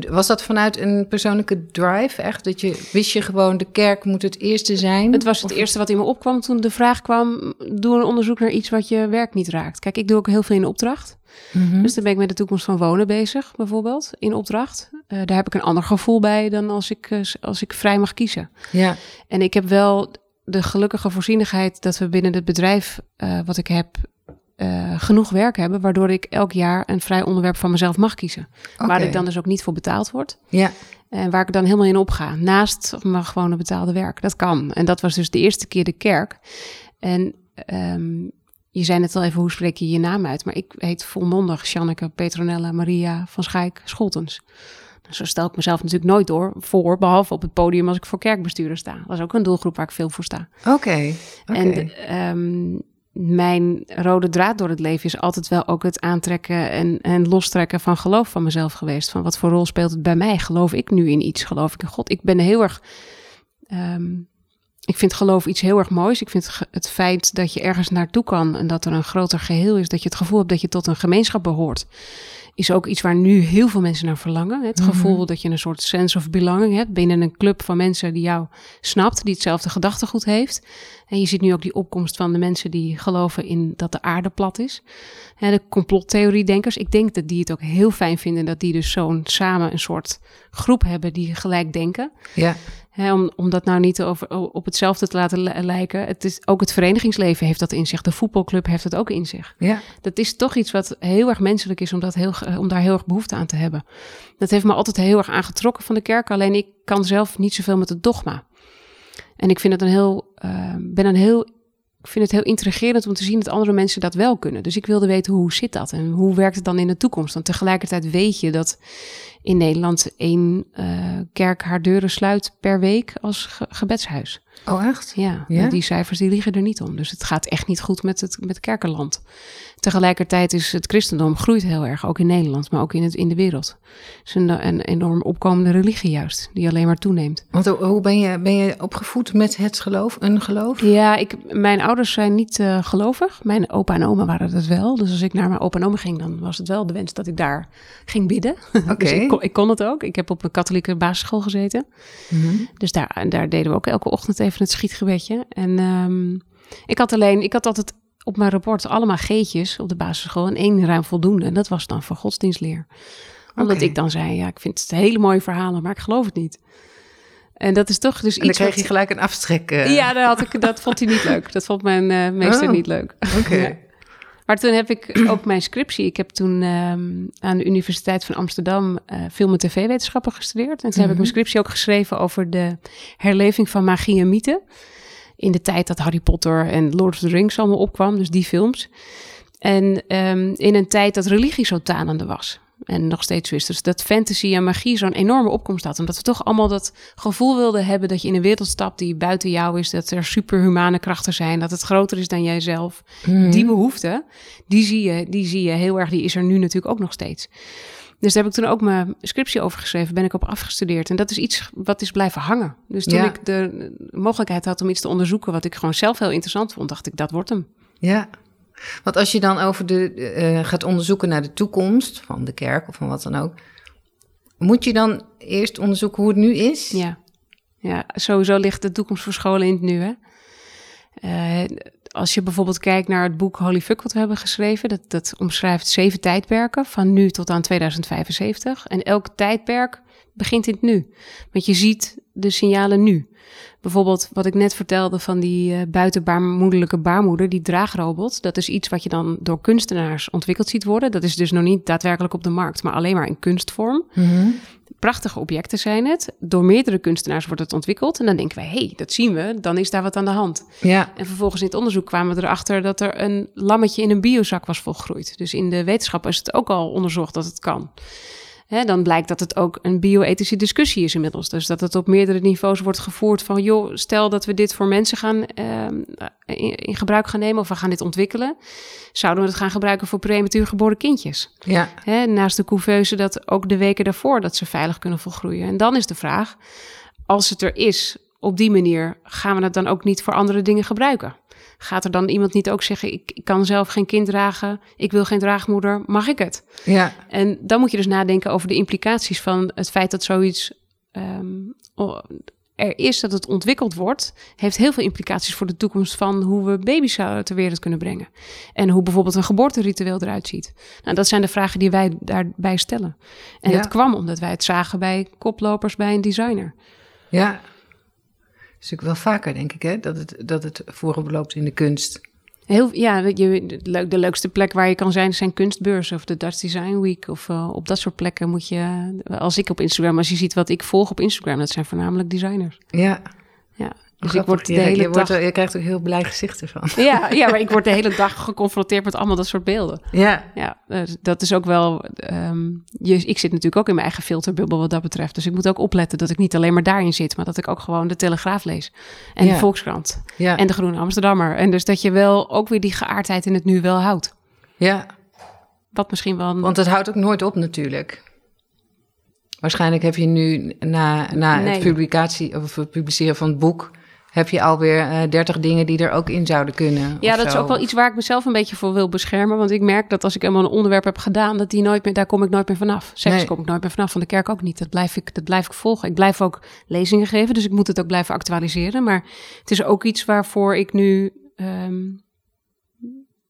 Was dat vanuit een persoonlijke drive echt? Dat je wist je gewoon de kerk moet het eerste zijn? Het was het Of- eerste wat in me opkwam toen de vraag kwam: doe een onderzoek naar iets wat je werk niet raakt. Kijk, ik doe ook heel veel in opdracht. Mhm. Dus dan ben ik met de toekomst van wonen bezig, bijvoorbeeld, in opdracht. Eh, daar heb ik een ander gevoel bij dan als ik, eh, als ik vrij mag kiezen. Ja, En ik heb wel de gelukkige voorzienigheid dat we binnen het bedrijf eh, wat ik heb eh, genoeg werk hebben, waardoor ik elk jaar een vrij onderwerp van mezelf mag kiezen. Waar ik dan dus ook niet voor betaald word. Ja, En waar ik dan helemaal in opga. Naast mijn gewone betaalde werk. Dat kan. En dat was dus de eerste keer de kerk. En ehm, je zei net al even, hoe spreek je je naam uit? Maar ik heet volmondig Janneke Petronella Maria van Schaik Scholtens. Nou, Zo stel ik mezelf natuurlijk nooit door voor, behalve op het podium als ik voor kerkbestuurder sta. Dat is ook een doelgroep waar ik veel voor sta. oké. oké. En ehm, mijn rode draad door het leven is altijd wel ook het aantrekken en, en lostrekken van geloof van mezelf geweest. Van wat voor rol speelt het bij mij? Geloof ik nu in iets? Geloof ik in God? Ik ben heel erg. ehm, ik vind geloof iets heel erg moois. Ik vind het feit dat je ergens naartoe kan en dat er een groter geheel is, dat je het gevoel hebt dat je tot een gemeenschap behoort, is ook iets waar nu heel veel mensen naar verlangen. Het Mhm. gevoel dat je een soort sense of belonging hebt binnen een club van mensen die jou snapt, die hetzelfde gedachtegoed heeft. En je ziet nu ook die opkomst van de mensen die geloven in dat de aarde plat is. Hè, de complottheoriedenkers. Ik denk dat die het ook heel fijn vinden dat die dus zo'n samen een soort groep hebben die gelijk denken. ja, Om, om dat nou niet over, op hetzelfde te laten li- lijken. Het is, ook het verenigingsleven heeft dat in zich. De voetbalclub heeft het ook in zich. ja, Dat is toch iets wat heel erg menselijk is om, dat heel, om daar heel erg behoefte aan te hebben. Dat heeft me altijd heel erg aangetrokken van de kerk. Alleen ik kan zelf niet zoveel met het dogma. En ik vind het een heel, eh, ben een heel, ik vind het heel intrigerend om te zien dat andere mensen dat wel kunnen. Dus ik wilde weten hoe zit dat en hoe werkt het dan in de toekomst. Want tegelijkertijd weet je dat in Nederland één eh, kerk haar deuren sluit per week als ge- gebedshuis. Oh, echt? Ja, Ja? die cijfers die liegen er niet om. Dus het gaat echt niet goed met het met kerkenland. Tegelijkertijd is het christendom groeit heel erg, ook in Nederland, maar ook in, het, in de wereld. Het is een, een enorm opkomende religie juist, die alleen maar toeneemt. Want hoe- ben je, ben je opgevoed met het geloof, een geloof? Ja, ik, mijn ouders zijn niet eh, gelovig. Mijn opa en oma waren dat wel. Dus als ik naar mijn opa en oma ging, dan was het wel de wens dat ik daar ging bidden. Oké. Dus ik kon, ik kon het ook. Ik heb op een katholieke basisschool gezeten. Mhm. Dus daar, daar deden we ook elke ochtend even het schietgebedje. En ehm, ik had alleen, ik had altijd op mijn rapport allemaal G'tjes op de basisschool en één ruim voldoende. En dat was dan voor godsdienstleer. Omdat ik dan zei, ja, ik vind het hele mooie verhalen, maar ik geloof het niet. En dat is toch dus En dan iets kreeg wat- je gelijk een aftrek. eh. Ja, dat, had ik, dat vond hij niet leuk. Dat vond mijn eh, meester Oh. niet leuk. Oké. Ja. Maar toen heb ik ook mijn scriptie. Ik heb toen ehm, aan de Universiteit van Amsterdam eh, film- en tv-wetenschappen gestudeerd. En toen heb ik mijn scriptie ook geschreven over de herleving van magie en mythe. In de tijd dat Harry Potter en Lord of the Rings allemaal opkwam, dus die films. En ehm, in een tijd dat religie zo tanende was. En nog steeds zo is. Dus dat fantasy en magie zo'n enorme opkomst had. Omdat we toch allemaal dat gevoel wilden hebben dat je in een wereld stapt die buiten jou is. Dat er superhumane krachten zijn. Dat het groter is dan jijzelf. Mhm. Die behoefte, die zie, je, die zie je heel erg. Die is er nu natuurlijk ook nog steeds. Dus daar heb ik toen ook mijn scriptie over geschreven. Ben ik op afgestudeerd. En dat is iets wat is blijven hangen. Dus toen Ja. ik de mogelijkheid had om iets te onderzoeken... wat ik gewoon zelf heel interessant vond, dacht ik, dat wordt hem. Ja, Want als je dan over de, eh, gaat onderzoeken naar de toekomst van de kerk of van wat dan ook, moet je dan eerst onderzoeken hoe het nu is? Ja, ja sowieso ligt de toekomst voor scholen in het nu. Hè? Eh, als je bijvoorbeeld kijkt naar het boek Holy Fuck wat we hebben geschreven, dat, dat omschrijft zeven tijdperken van nu tot aan 2075. En elk tijdperk begint in het nu. Want je ziet de signalen nu. Bijvoorbeeld wat ik net vertelde van die uh, buitenbaarmoedelijke baarmoeder, die draagrobot. Dat is iets wat je dan door kunstenaars ontwikkeld ziet worden. Dat is dus nog niet daadwerkelijk op de markt, maar alleen maar in kunstvorm. Mm Prachtige objecten zijn het. Door meerdere kunstenaars wordt het ontwikkeld. En dan denken wij, hé, hey, dat zien we, dan is daar wat aan de hand. Ja. En vervolgens in het onderzoek kwamen we erachter dat er een lammetje in een biozak was volgroeid. Dus in de wetenschap is het ook al onderzocht dat het kan. Hè, dan blijkt dat het ook een bio-ethische discussie is inmiddels. Dus dat het op meerdere niveaus wordt gevoerd van... joh, stel dat we dit voor mensen gaan uh, in, in, gebruik gaan nemen... of we gaan dit ontwikkelen... zouden we het gaan gebruiken voor prematuur geboren kindjes. Ja. Hè, naast de couveuse dat ook de weken daarvoor... dat ze veilig kunnen volgroeien. En dan is de vraag, als het er is op die manier... gaan we het dan ook niet voor andere dingen gebruiken? Gaat er dan iemand niet ook zeggen: ik, ik, kan zelf geen kind dragen, ik wil geen draagmoeder, mag ik het? Ja. En dan moet je dus nadenken over de implicaties van het feit dat zoiets um, er is, dat het ontwikkeld wordt, heeft heel veel implicaties voor de toekomst van hoe we baby's ter wereld kunnen brengen. En hoe bijvoorbeeld een geboorteritueel eruit ziet. Nou, dat zijn de vragen die wij daarbij stellen. En ja. dat kwam omdat wij het zagen bij koplopers bij een designer. Ja, is natuurlijk wel vaker, denk ik, hè? Dat, het, dat het voorop loopt in de kunst. Heel, ja, je, de leukste plek waar je kan zijn zijn kunstbeurzen of de Dutch Design Week. Of uh, op dat soort plekken moet je, als ik op Instagram, als je ziet wat ik volg op Instagram, dat zijn voornamelijk designers. Ja. Ja. Dus ik word de hele je, dag... wordt, je krijgt ook heel blij gezichten van. Ja, ja, maar ik word de hele dag geconfronteerd met allemaal dat soort beelden. Ja. Ja, dat is ook wel... Um, je, ik zit natuurlijk ook in mijn eigen filterbubbel wat dat betreft. Dus ik moet ook opletten dat ik niet alleen maar daarin zit... maar dat ik ook gewoon de Telegraaf lees. En Ja. de Volkskrant. Ja. En de Groene Amsterdammer. En dus dat je wel ook weer die geaardheid in het nu wel houdt. ja, Wat misschien wel... een- want het houdt ook nooit op natuurlijk. Waarschijnlijk heb je nu na, na Nee. het publicatie of het publiceren van het boek... heb je alweer eh 30 dingen die er ook in zouden kunnen. Ja, dat is ook wel iets waar ik mezelf een beetje voor wil beschermen. Want ik merk dat als ik helemaal een onderwerp heb gedaan, dat die nooit meer, daar kom ik nooit meer vanaf. Seks Nee. kom ik nooit meer vanaf. Van de kerk ook niet. Dat blijf, ik, dat blijf ik volgen. Ik blijf ook lezingen geven, dus ik moet het ook blijven actualiseren. Maar het is ook iets waarvoor ik nu ehm,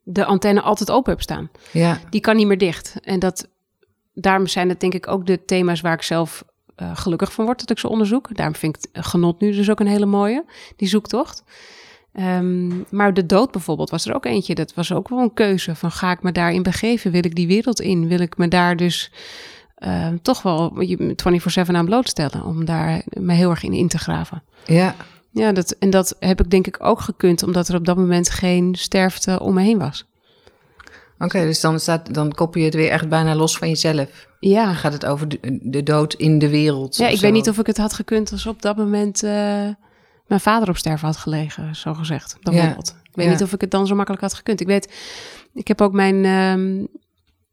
de antenne altijd open heb staan. Ja, Die kan niet meer dicht. En dat, daarom zijn het denk ik ook de thema's waar ik zelf eh, gelukkig van word dat ik ze onderzoek. Daarom vind ik het genot nu dus ook een hele mooie, die zoektocht. Ehm, maar de dood bijvoorbeeld was er ook eentje. Dat was ook wel een keuze van ga ik me daarin begeven? Wil ik die wereld in? Wil ik me daar dus eh, toch wel je 24-7 aan blootstellen? Om daar me heel erg in in te graven. ja, Ja, dat, en dat heb ik denk ik ook gekund, omdat er op dat moment geen sterfte om me heen was. oké. dus dan, staat, dan koppel je het weer echt bijna los van jezelf. Ja, gaat het over de, de dood in de wereld. Ja, ik zo. weet niet of ik het had gekund als op dat moment eh, mijn vader op sterven had gelegen, zo gezegd. Bijvoorbeeld. Ik weet ja. niet of ik het dan zo makkelijk had gekund. Ik weet, ik heb ook mijn, ehm,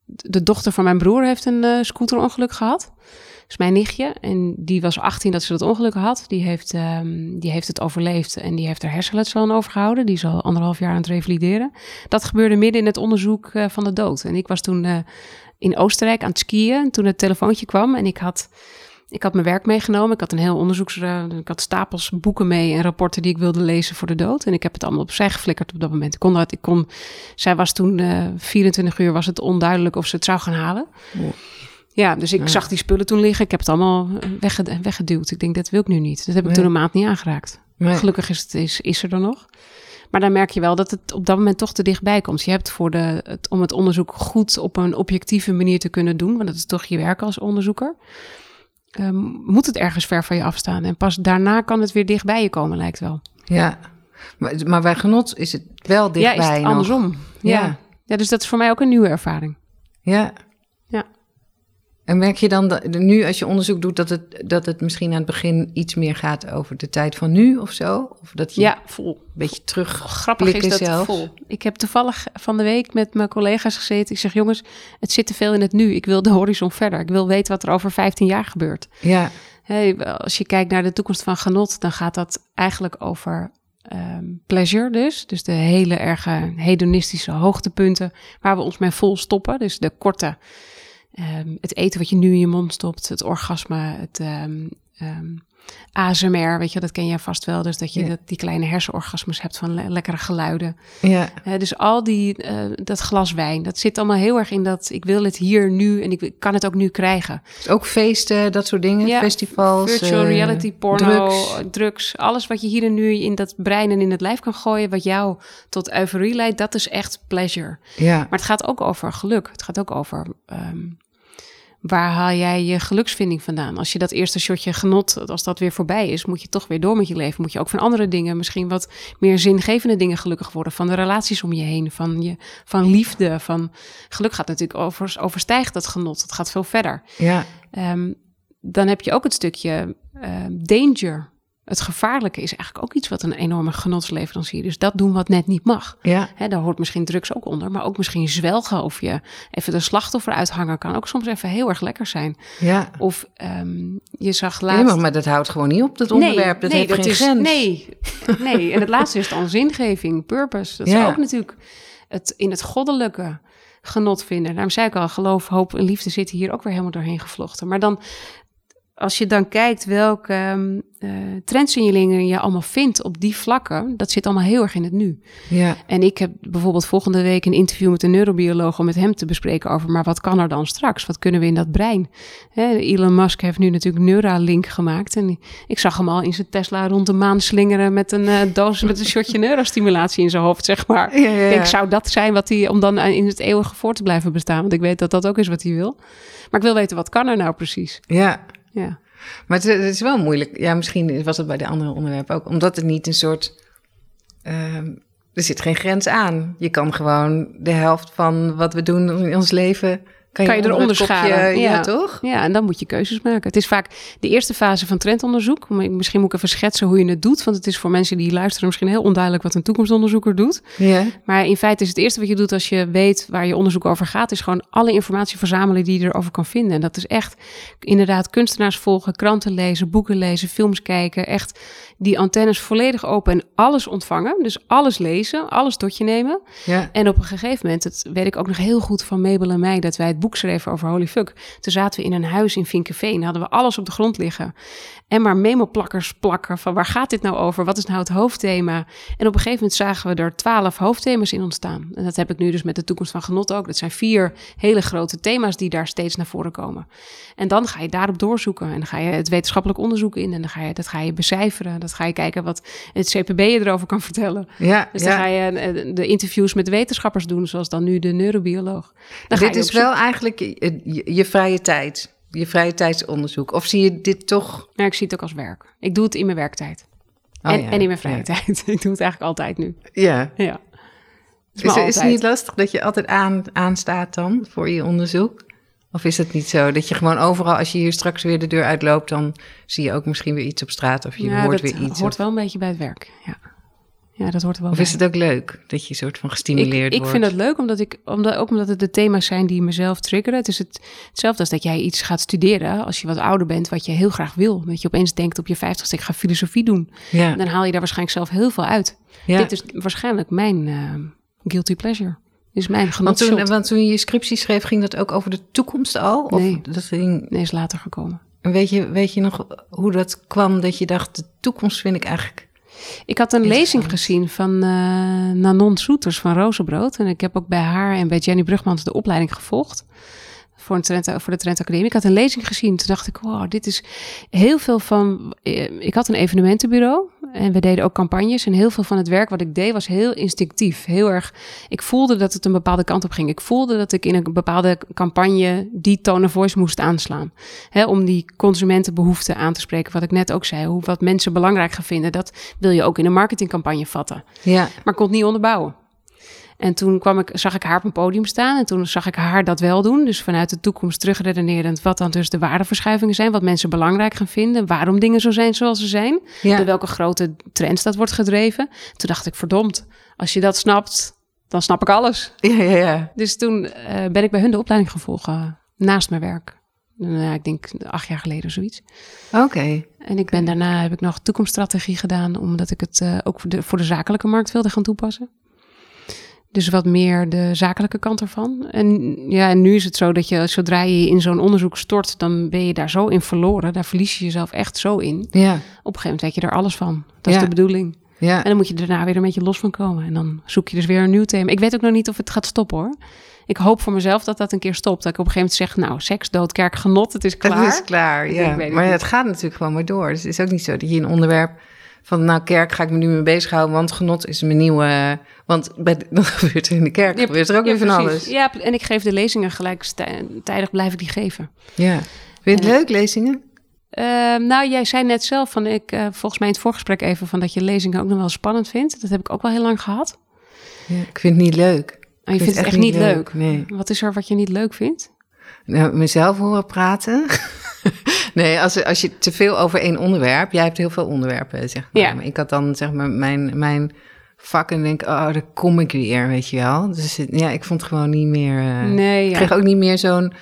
de dochter van mijn broer heeft een eh, scooterongeluk gehad. Is mijn nichtje. En die was 18 dat ze dat ongeluk had. Die heeft, ehm, die heeft het overleefd en die heeft er hersenletsel aan overgehouden. Die is al anderhalf jaar aan het revalideren. Dat gebeurde midden in het onderzoek eh, van de dood. En ik was toen in Oostenrijk aan het skiën toen het telefoontje kwam. En ik had, ik had mijn werk meegenomen. Ik had een heel onderzoeks... eh, ik had stapels boeken mee en rapporten die ik wilde lezen voor de dood. En ik heb het allemaal opzij geflikkerd op dat moment. Ik kon dat, ik kon... Zij was toen eh 24 uur, was het onduidelijk of ze het zou gaan halen. Ja, dus ik Ja. zag die spullen toen liggen. Ik heb het allemaal wegge- weggeduwd. Ik denk, dat wil ik nu niet. Dat heb ik Nee. toen een maand niet aangeraakt. Nee. Gelukkig is, het, is, is er dan nog. Maar dan merk je wel dat het op dat moment toch te dichtbij komt. Je hebt voor de, het, om het onderzoek goed op een objectieve manier te kunnen doen, want dat is toch je werk als onderzoeker, ehm, moet het ergens ver van je afstaan. En pas daarna kan het weer dichtbij je komen, lijkt wel. Ja, maar, maar bij genot is het wel dichtbij ja, is het nog. andersom. Ja. Ja. ja. dus dat is voor mij ook een nieuwe ervaring. Ja. En merk je dan dat, nu als je onderzoek doet dat het, dat het misschien aan het begin iets meer gaat over de tijd van nu of zo? Of dat je Ja, vol. een beetje terug Grappig is dat vol. Ik heb toevallig van de week met mijn collega's gezeten. Ik zeg, jongens, het zit te veel in het nu. Ik wil de horizon verder. Ik wil weten wat er over 15 jaar gebeurt. Ja, Hey, als je kijkt naar de toekomst van genot, dan gaat dat eigenlijk over ehm, pleasure dus. Dus de hele erge hedonistische hoogtepunten waar we ons mee vol stoppen. Dus de korte, ehm, het eten wat je nu in je mond stopt, het orgasme, het ehm, ASMR, weet je, dat ken jij vast wel. Dus dat je Ja. dat, die kleine hersenorgasmes hebt van le- lekkere geluiden. Ja. Dus al die, eh, dat glas wijn, dat zit allemaal heel erg in dat ik wil het hier nu en ik kan het ook nu krijgen. Dus ook feesten, dat soort dingen, Ja, festivals. Virtual eh, reality, porno, drugs. drugs. alles wat je hier en nu in dat brein en in het lijf kan gooien, wat jou tot euforie leidt, dat is echt pleasure. Ja. Maar het gaat ook over geluk. Het gaat ook over ehm, waar haal jij je geluksvinding vandaan? Als je dat eerste shotje genot, als dat weer voorbij is, moet je toch weer door met je leven. Moet je ook van andere dingen, misschien wat meer zingevende dingen gelukkig worden. Van de relaties om je heen, van, je, van liefde. Van, geluk gaat natuurlijk over, overstijgt dat genot. Het gaat veel verder. ja. Ehm, dan heb je ook het stukje ehm, danger. Het gevaarlijke is eigenlijk ook iets wat een enorme genotsleverancier is. Dus dat doen wat net niet mag. Ja. Hè, daar hoort misschien drugs ook onder, maar ook misschien zwelgen of je even de slachtoffer uithangen kan ook soms even heel erg lekker zijn. Ja. Of ehm, je zag Nee, laatst... maar, maar dat houdt gewoon niet op, dat onderwerp. dat heeft geen is, grens. Nee, nee, en het laatste is dan zingeving, purpose. Dat Ja. is ook natuurlijk het in het goddelijke genot vinden. Daarom zei ik al, geloof, hoop en liefde zitten hier ook weer helemaal doorheen gevlochten. Maar dan, als je dan kijkt welke ehm, eh, trendsignaleringen je allemaal vindt op die vlakken, dat zit allemaal heel erg in het nu. Ja. En ik heb bijvoorbeeld volgende week een interview met een neurobioloog om met hem te bespreken over, maar wat kan er dan straks? Wat kunnen we in dat brein? Hè, Elon Musk heeft nu natuurlijk Neuralink gemaakt en ik zag hem al in zijn Tesla rond de maan slingeren met een eh, doos met een shotje neurostimulatie in zijn hoofd, zeg maar. Ja, ja, ja. Ik denk, zou dat zijn wat hij, om dan in het eeuwige voor te blijven bestaan? Want ik weet dat dat ook is wat hij wil. Maar ik wil weten, wat kan er nou precies? ja. Ja. Maar het, is wel moeilijk. Ja, misschien was het bij de andere onderwerpen ook. Omdat het niet een soort... ehm, er zit geen grens aan. Je kan gewoon de helft van wat we doen in ons leven... Kan, Kan je onder eronder kopje- scharen, Ja, ja. toch? Ja, en dan moet je keuzes maken. Het is vaak de eerste fase van trendonderzoek. Misschien moet ik even schetsen hoe je het doet. Want het is voor mensen die luisteren misschien heel onduidelijk wat een toekomstonderzoeker doet. Ja. Maar in feite is het eerste wat je doet als je weet waar je onderzoek over gaat, is gewoon alle informatie verzamelen die je erover kan vinden. En dat is echt inderdaad kunstenaars volgen, kranten lezen, boeken lezen, films kijken. Echt die antennes volledig open en alles ontvangen. Dus alles lezen, alles tot je nemen. Ja. En op een gegeven moment, dat weet ik ook nog heel goed van Mabel en mij, dat wij het boek schreven over Holy Fuck. Toen zaten we in een huis in Vinkenveen, hadden we alles op de grond liggen. En maar memo-plakkers plakken van waar gaat dit nou over? Wat is nou het hoofdthema? En op een gegeven moment zagen we er twaalf hoofdthema's in ontstaan. En dat heb ik nu dus met de toekomst van genot ook. Dat zijn vier hele grote thema's die daar steeds naar voren komen. En dan ga je daarop doorzoeken. En dan ga je het wetenschappelijk onderzoek in. En dan ga je, dat ga je becijferen. Dat ga je kijken wat het CPB je erover kan vertellen. Ja, Dus ja. dan ga je eh, de interviews met wetenschappers doen, zoals dan nu de neurobioloog. Dan ga dit je is wel eigenlijk je, je, je vrije tijd. Je vrije tijdsonderzoek. Of zie je dit toch... Maar ik zie het ook als werk. Ik doe het in mijn werktijd. Oh, en, ja, en in mijn vrije ja. tijd. Ik doe het eigenlijk altijd nu. Ja. Ja. Is, is het niet lastig dat je altijd aan, aanstaat dan voor je onderzoek? Of is het niet zo dat je gewoon overal, als je hier straks weer de deur uitloopt, dan zie je ook misschien weer iets op straat of je Ja, hoort weer iets? hoort of, wel een beetje bij het werk. Ja, ja dat hoort er wel of bij. is het ook leuk dat je soort van gestimuleerd ik, ik wordt? vind het leuk, omdat ik, omdat, ook omdat het de thema's zijn die mezelf triggeren. Het is het, hetzelfde als dat jij iets gaat studeren als je wat ouder bent, wat je heel graag wil. Dat je opeens denkt op je vijftigste, ik ga filosofie doen. Ja, Dan haal je daar waarschijnlijk zelf heel veel uit. ja. Dit is waarschijnlijk mijn eh, guilty pleasure. Is mijn want, toen, want toen je je scriptie schreef, ging dat ook over de toekomst al? Of Nee. dat ging, Nee, is later gekomen. weet, je, weet je nog hoe dat kwam dat je dacht, de toekomst vind ik eigenlijk... Ik had een lezing gezien van eh, Nanon Soeters van Rozenbrood. En ik heb ook bij haar en bij Jenny Brugmans de opleiding gevolgd. Voor, een Trent, voor de Trent Academie. Ik had een lezing gezien. Toen dacht ik, wow, dit is heel veel van... eh, Ik had een evenementenbureau. En we deden ook campagnes. En heel veel van het werk wat ik deed was heel instinctief. Heel erg... Ik voelde dat het een bepaalde kant op ging. Ik voelde dat ik in een bepaalde campagne die tone of voice moest aanslaan. Hè, om die consumentenbehoeften aan te spreken. Wat ik net ook zei. Hoe, wat mensen belangrijk gaan vinden. Dat wil je ook in een marketingcampagne vatten. Ja, Maar ik kon het niet onderbouwen. En toen kwam ik, zag ik haar op een podium staan. En toen zag ik haar dat wel doen. Dus vanuit de toekomst terugredenerend. Wat dan dus de waardeverschuivingen zijn. Wat mensen belangrijk gaan vinden. Waarom dingen zo zijn zoals ze zijn. ja. Door welke grote trends dat wordt gedreven. Toen dacht ik, verdomd. Als je dat snapt, dan snap ik alles. ja, ja, ja. Dus toen eh, ben ik bij hun de opleiding gevolgd. eh, naast mijn werk. Nou, ja, ik denk acht jaar geleden of zoiets. Oké. En ik ben daarna heb ik nog toekomststrategie gedaan, omdat ik het eh, ook voor de, voor de zakelijke markt wilde gaan toepassen. Dus wat meer de zakelijke kant ervan. En ja, en nu is het zo dat je zodra je in zo'n onderzoek stort, dan ben je daar zo in verloren. Daar verlies je jezelf echt zo in. Ja. Op een gegeven moment weet je er alles van. Dat is de bedoeling. Ja. En dan moet je daarna weer een beetje los van komen. En dan zoek je dus weer een nieuw thema. Ik weet ook nog niet of het gaat stoppen hoor. Ik hoop voor mezelf dat dat een keer stopt. Dat ik op een gegeven moment zeg, nou, seks, dood, kerk, genot, het is klaar. Het is klaar, Ik ja. weet maar het gaat natuurlijk gewoon maar door. Dus het is ook niet zo dat je een onderwerp van... nou, kerk ga ik me nu mee bezighouden, want genot is mijn nieuwe... Want bij, dan gebeurt er in de kerk, Ja, gebeurt er ook ja, weer van precies. alles. Ja, en ik geef de lezingen gelijk tijdig blijf ik die geven. Ja. Vind je het leuk, lezingen? Ehm, nou, jij zei net zelf van ik, eh, volgens mij in het voorgesprek even van dat je lezingen ook nog wel spannend vindt. Dat heb ik ook wel heel lang gehad. Ja, ik vind het niet leuk. Maar je vind vindt het echt niet leuk. Nee. Wat is er wat je niet leuk vindt? Nou, mezelf horen praten. nee, als, als je te veel over één onderwerp... Jij hebt heel veel onderwerpen, zeg maar. Ja. Maar ik had dan, zeg maar, mijn, mijn vak en denk... oh, daar kom ik weer, weet je wel. Dus het- ja, ik vond het gewoon niet meer... eh, nee, Ik ja. kreeg ook niet meer zo'n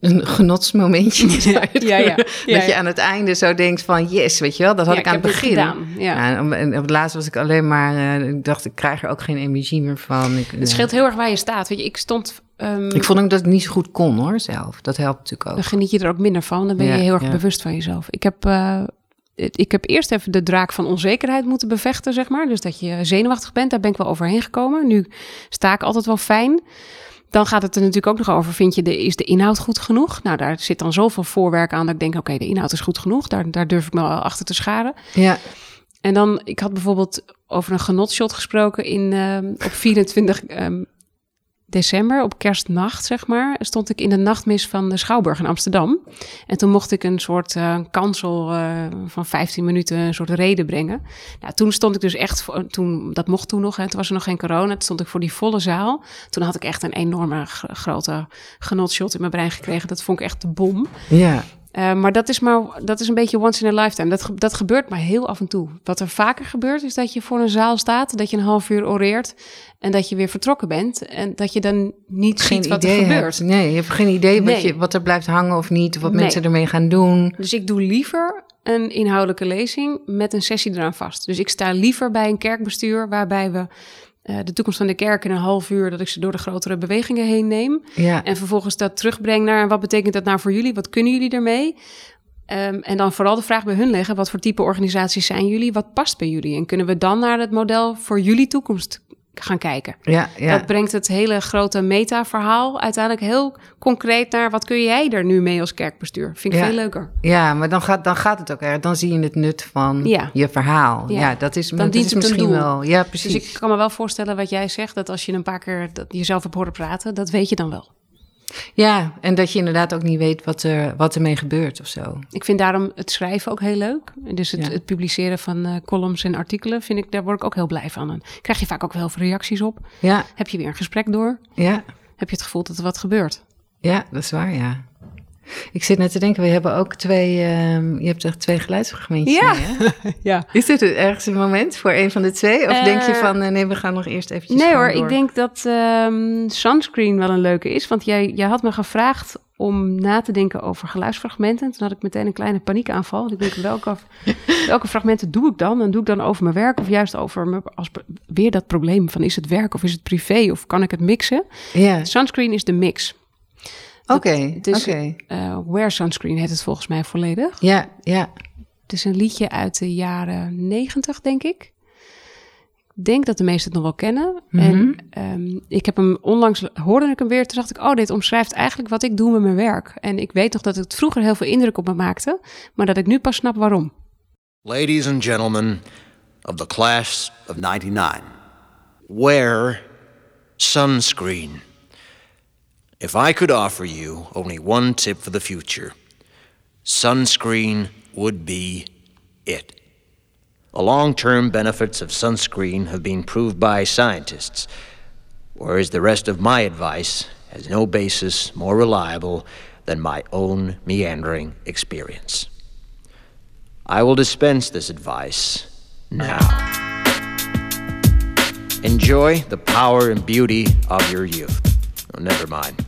een genotsmomentje. het ja, ja. Ja, dat je aan het einde zo denkt van... yes, weet je wel, dat had ik aan het begin. gedaan. Ja. Ja, en, op het laatst was ik alleen maar... eh, ik dacht, ik krijg er ook geen energie meer van. Ik, Het scheelt heel erg waar je staat. Weet je, ik stond. Ehm, Ik vond ook dat ik niet zo goed kon, hoor, zelf. Dat helpt natuurlijk ook. Dan geniet je er ook minder van. Dan ben je Ja, heel erg ja. bewust van jezelf. Ik heb, eh, ik heb eerst even de draak van onzekerheid moeten bevechten, zeg maar. Dus dat je zenuwachtig bent, daar ben ik wel overheen gekomen. Nu sta ik altijd wel fijn. Dan gaat het er natuurlijk ook nog over, vind je, de, is de inhoud goed genoeg? Nou, daar zit dan zoveel voorwerk aan dat ik denk, oké, de inhoud is goed genoeg. Daar, daar durf ik me wel achter te scharen. Ja, En dan, ik had bijvoorbeeld over een genotshot gesproken in, ehm, op 24 ehm, december, op kerstnacht, zeg maar, stond ik in de nachtmis van de Schouwburg in Amsterdam. En toen mocht ik een soort eh, kansel eh, van 15 minuten, een soort reden brengen. Nou, toen stond ik dus echt, voor, toen, dat mocht toen nog, hè, toen was er nog geen corona, toen stond ik voor die volle zaal. Toen had ik echt een enorme grote genotshot in mijn brein gekregen. Dat vond ik echt de bom. ja. Eh, maar dat is, maar dat is een beetje once in a lifetime. Dat, dat gebeurt maar heel af en toe. Wat er vaker gebeurt, is dat je voor een zaal staat, dat je een half uur oreert en dat je weer vertrokken bent. En dat je dan niet Geen ziet wat er gebeurt. hebt. Nee, je hebt geen idee wat, je, wat er blijft hangen of niet. Of wat Nee. mensen ermee gaan doen. Dus ik doe liever een inhoudelijke lezing met een sessie eraan vast. Dus ik sta liever bij een kerkbestuur waarbij we eh, de toekomst van de kerk in een half uur, dat ik ze door de grotere bewegingen heen neem. Ja, En vervolgens dat terugbreng naar en wat betekent dat nou voor jullie? Wat kunnen jullie ermee? Ehm, en dan vooral de vraag bij hun leggen: wat voor type organisaties zijn jullie? Wat past bij jullie? En kunnen we dan naar het model voor jullie toekomst gaan kijken? ja, ja. Dat brengt het hele grote meta-verhaal uiteindelijk heel concreet naar wat kun jij er nu mee als kerkbestuur? Vind ik Ja. veel leuker. Ja, maar dan gaat, dan gaat het ook erg. Dan zie je het nut van Ja. je verhaal. Ja, dat is, Dan dat dient is het misschien wel. Ja, precies. Dus ik kan me wel voorstellen wat jij zegt, dat als je een paar keer dat jezelf hebt horen praten, dat weet je dan wel. Ja, en dat je inderdaad ook niet weet wat er wat ermee gebeurt of zo. Ik vind daarom het schrijven ook heel leuk. Dus het, Ja. het publiceren van eh, columns en artikelen, vind ik, daar word ik ook heel blij van. En krijg je vaak ook wel heel veel reacties op. Ja, Heb je weer een gesprek door? ja, Heb je het gevoel dat er wat gebeurt? ja, dat is waar, ja. Ik zit net te denken, we hebben ook twee, ehm, je hebt echt twee geluidsfragmentjes Ja. mee, hè? Ja. Is dit ergens een moment voor een van de twee? Of denk je Eh, van, eh, nee, we gaan nog eerst eventjes Nee hoor, door? ik denk dat ehm, sunscreen wel een leuke is. Want jij, jij had me gevraagd om na te denken over geluidsfragmenten. Toen had ik meteen een kleine paniekaanval. Ik denk, welke, welke fragmenten doe ik dan? En doe ik dan over mijn werk of juist over me, als, weer dat probleem van is het werk of is het privé of kan ik het mixen? Ja, Sunscreen is de mix. Oké, is- oké. Eh Wear Sunscreen heet het volgens mij volledig. Ja, ja. Het is een liedje uit de jaren negentig, denk ik. Ik denk dat de meesten het nog wel kennen. Mhm. En ehm, ik heb hem onlangs, hoorde ik hem weer, toen dacht ik, oh, dit omschrijft eigenlijk wat ik doe met mijn werk. En ik weet nog dat het vroeger heel veel indruk op me maakte, maar dat ik nu pas snap waarom. Ladies and gentlemen of the class of 99, wear sunscreen. If I could offer you only one tip for the future, sunscreen would be it. The long term benefits of sunscreen have been proved by scientists, whereas the rest of my advice has no basis more reliable than my own meandering experience. I will dispense this advice now. Enjoy the power and beauty of your youth. Oh, never mind.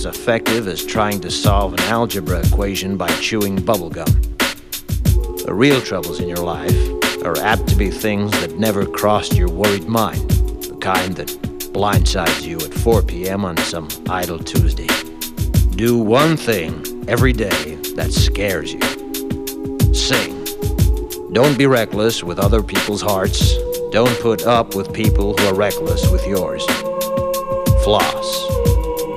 as effective as trying to solve an algebra equation by chewing bubblegum. The real troubles in your life are apt to be things that never crossed your worried mind, the kind that blindsides you at 4 p.m. on some idle Tuesday. Do one thing every day that scares you. Sing. Don't be reckless with other people's hearts. Don't put up with people who are reckless with yours. Floss.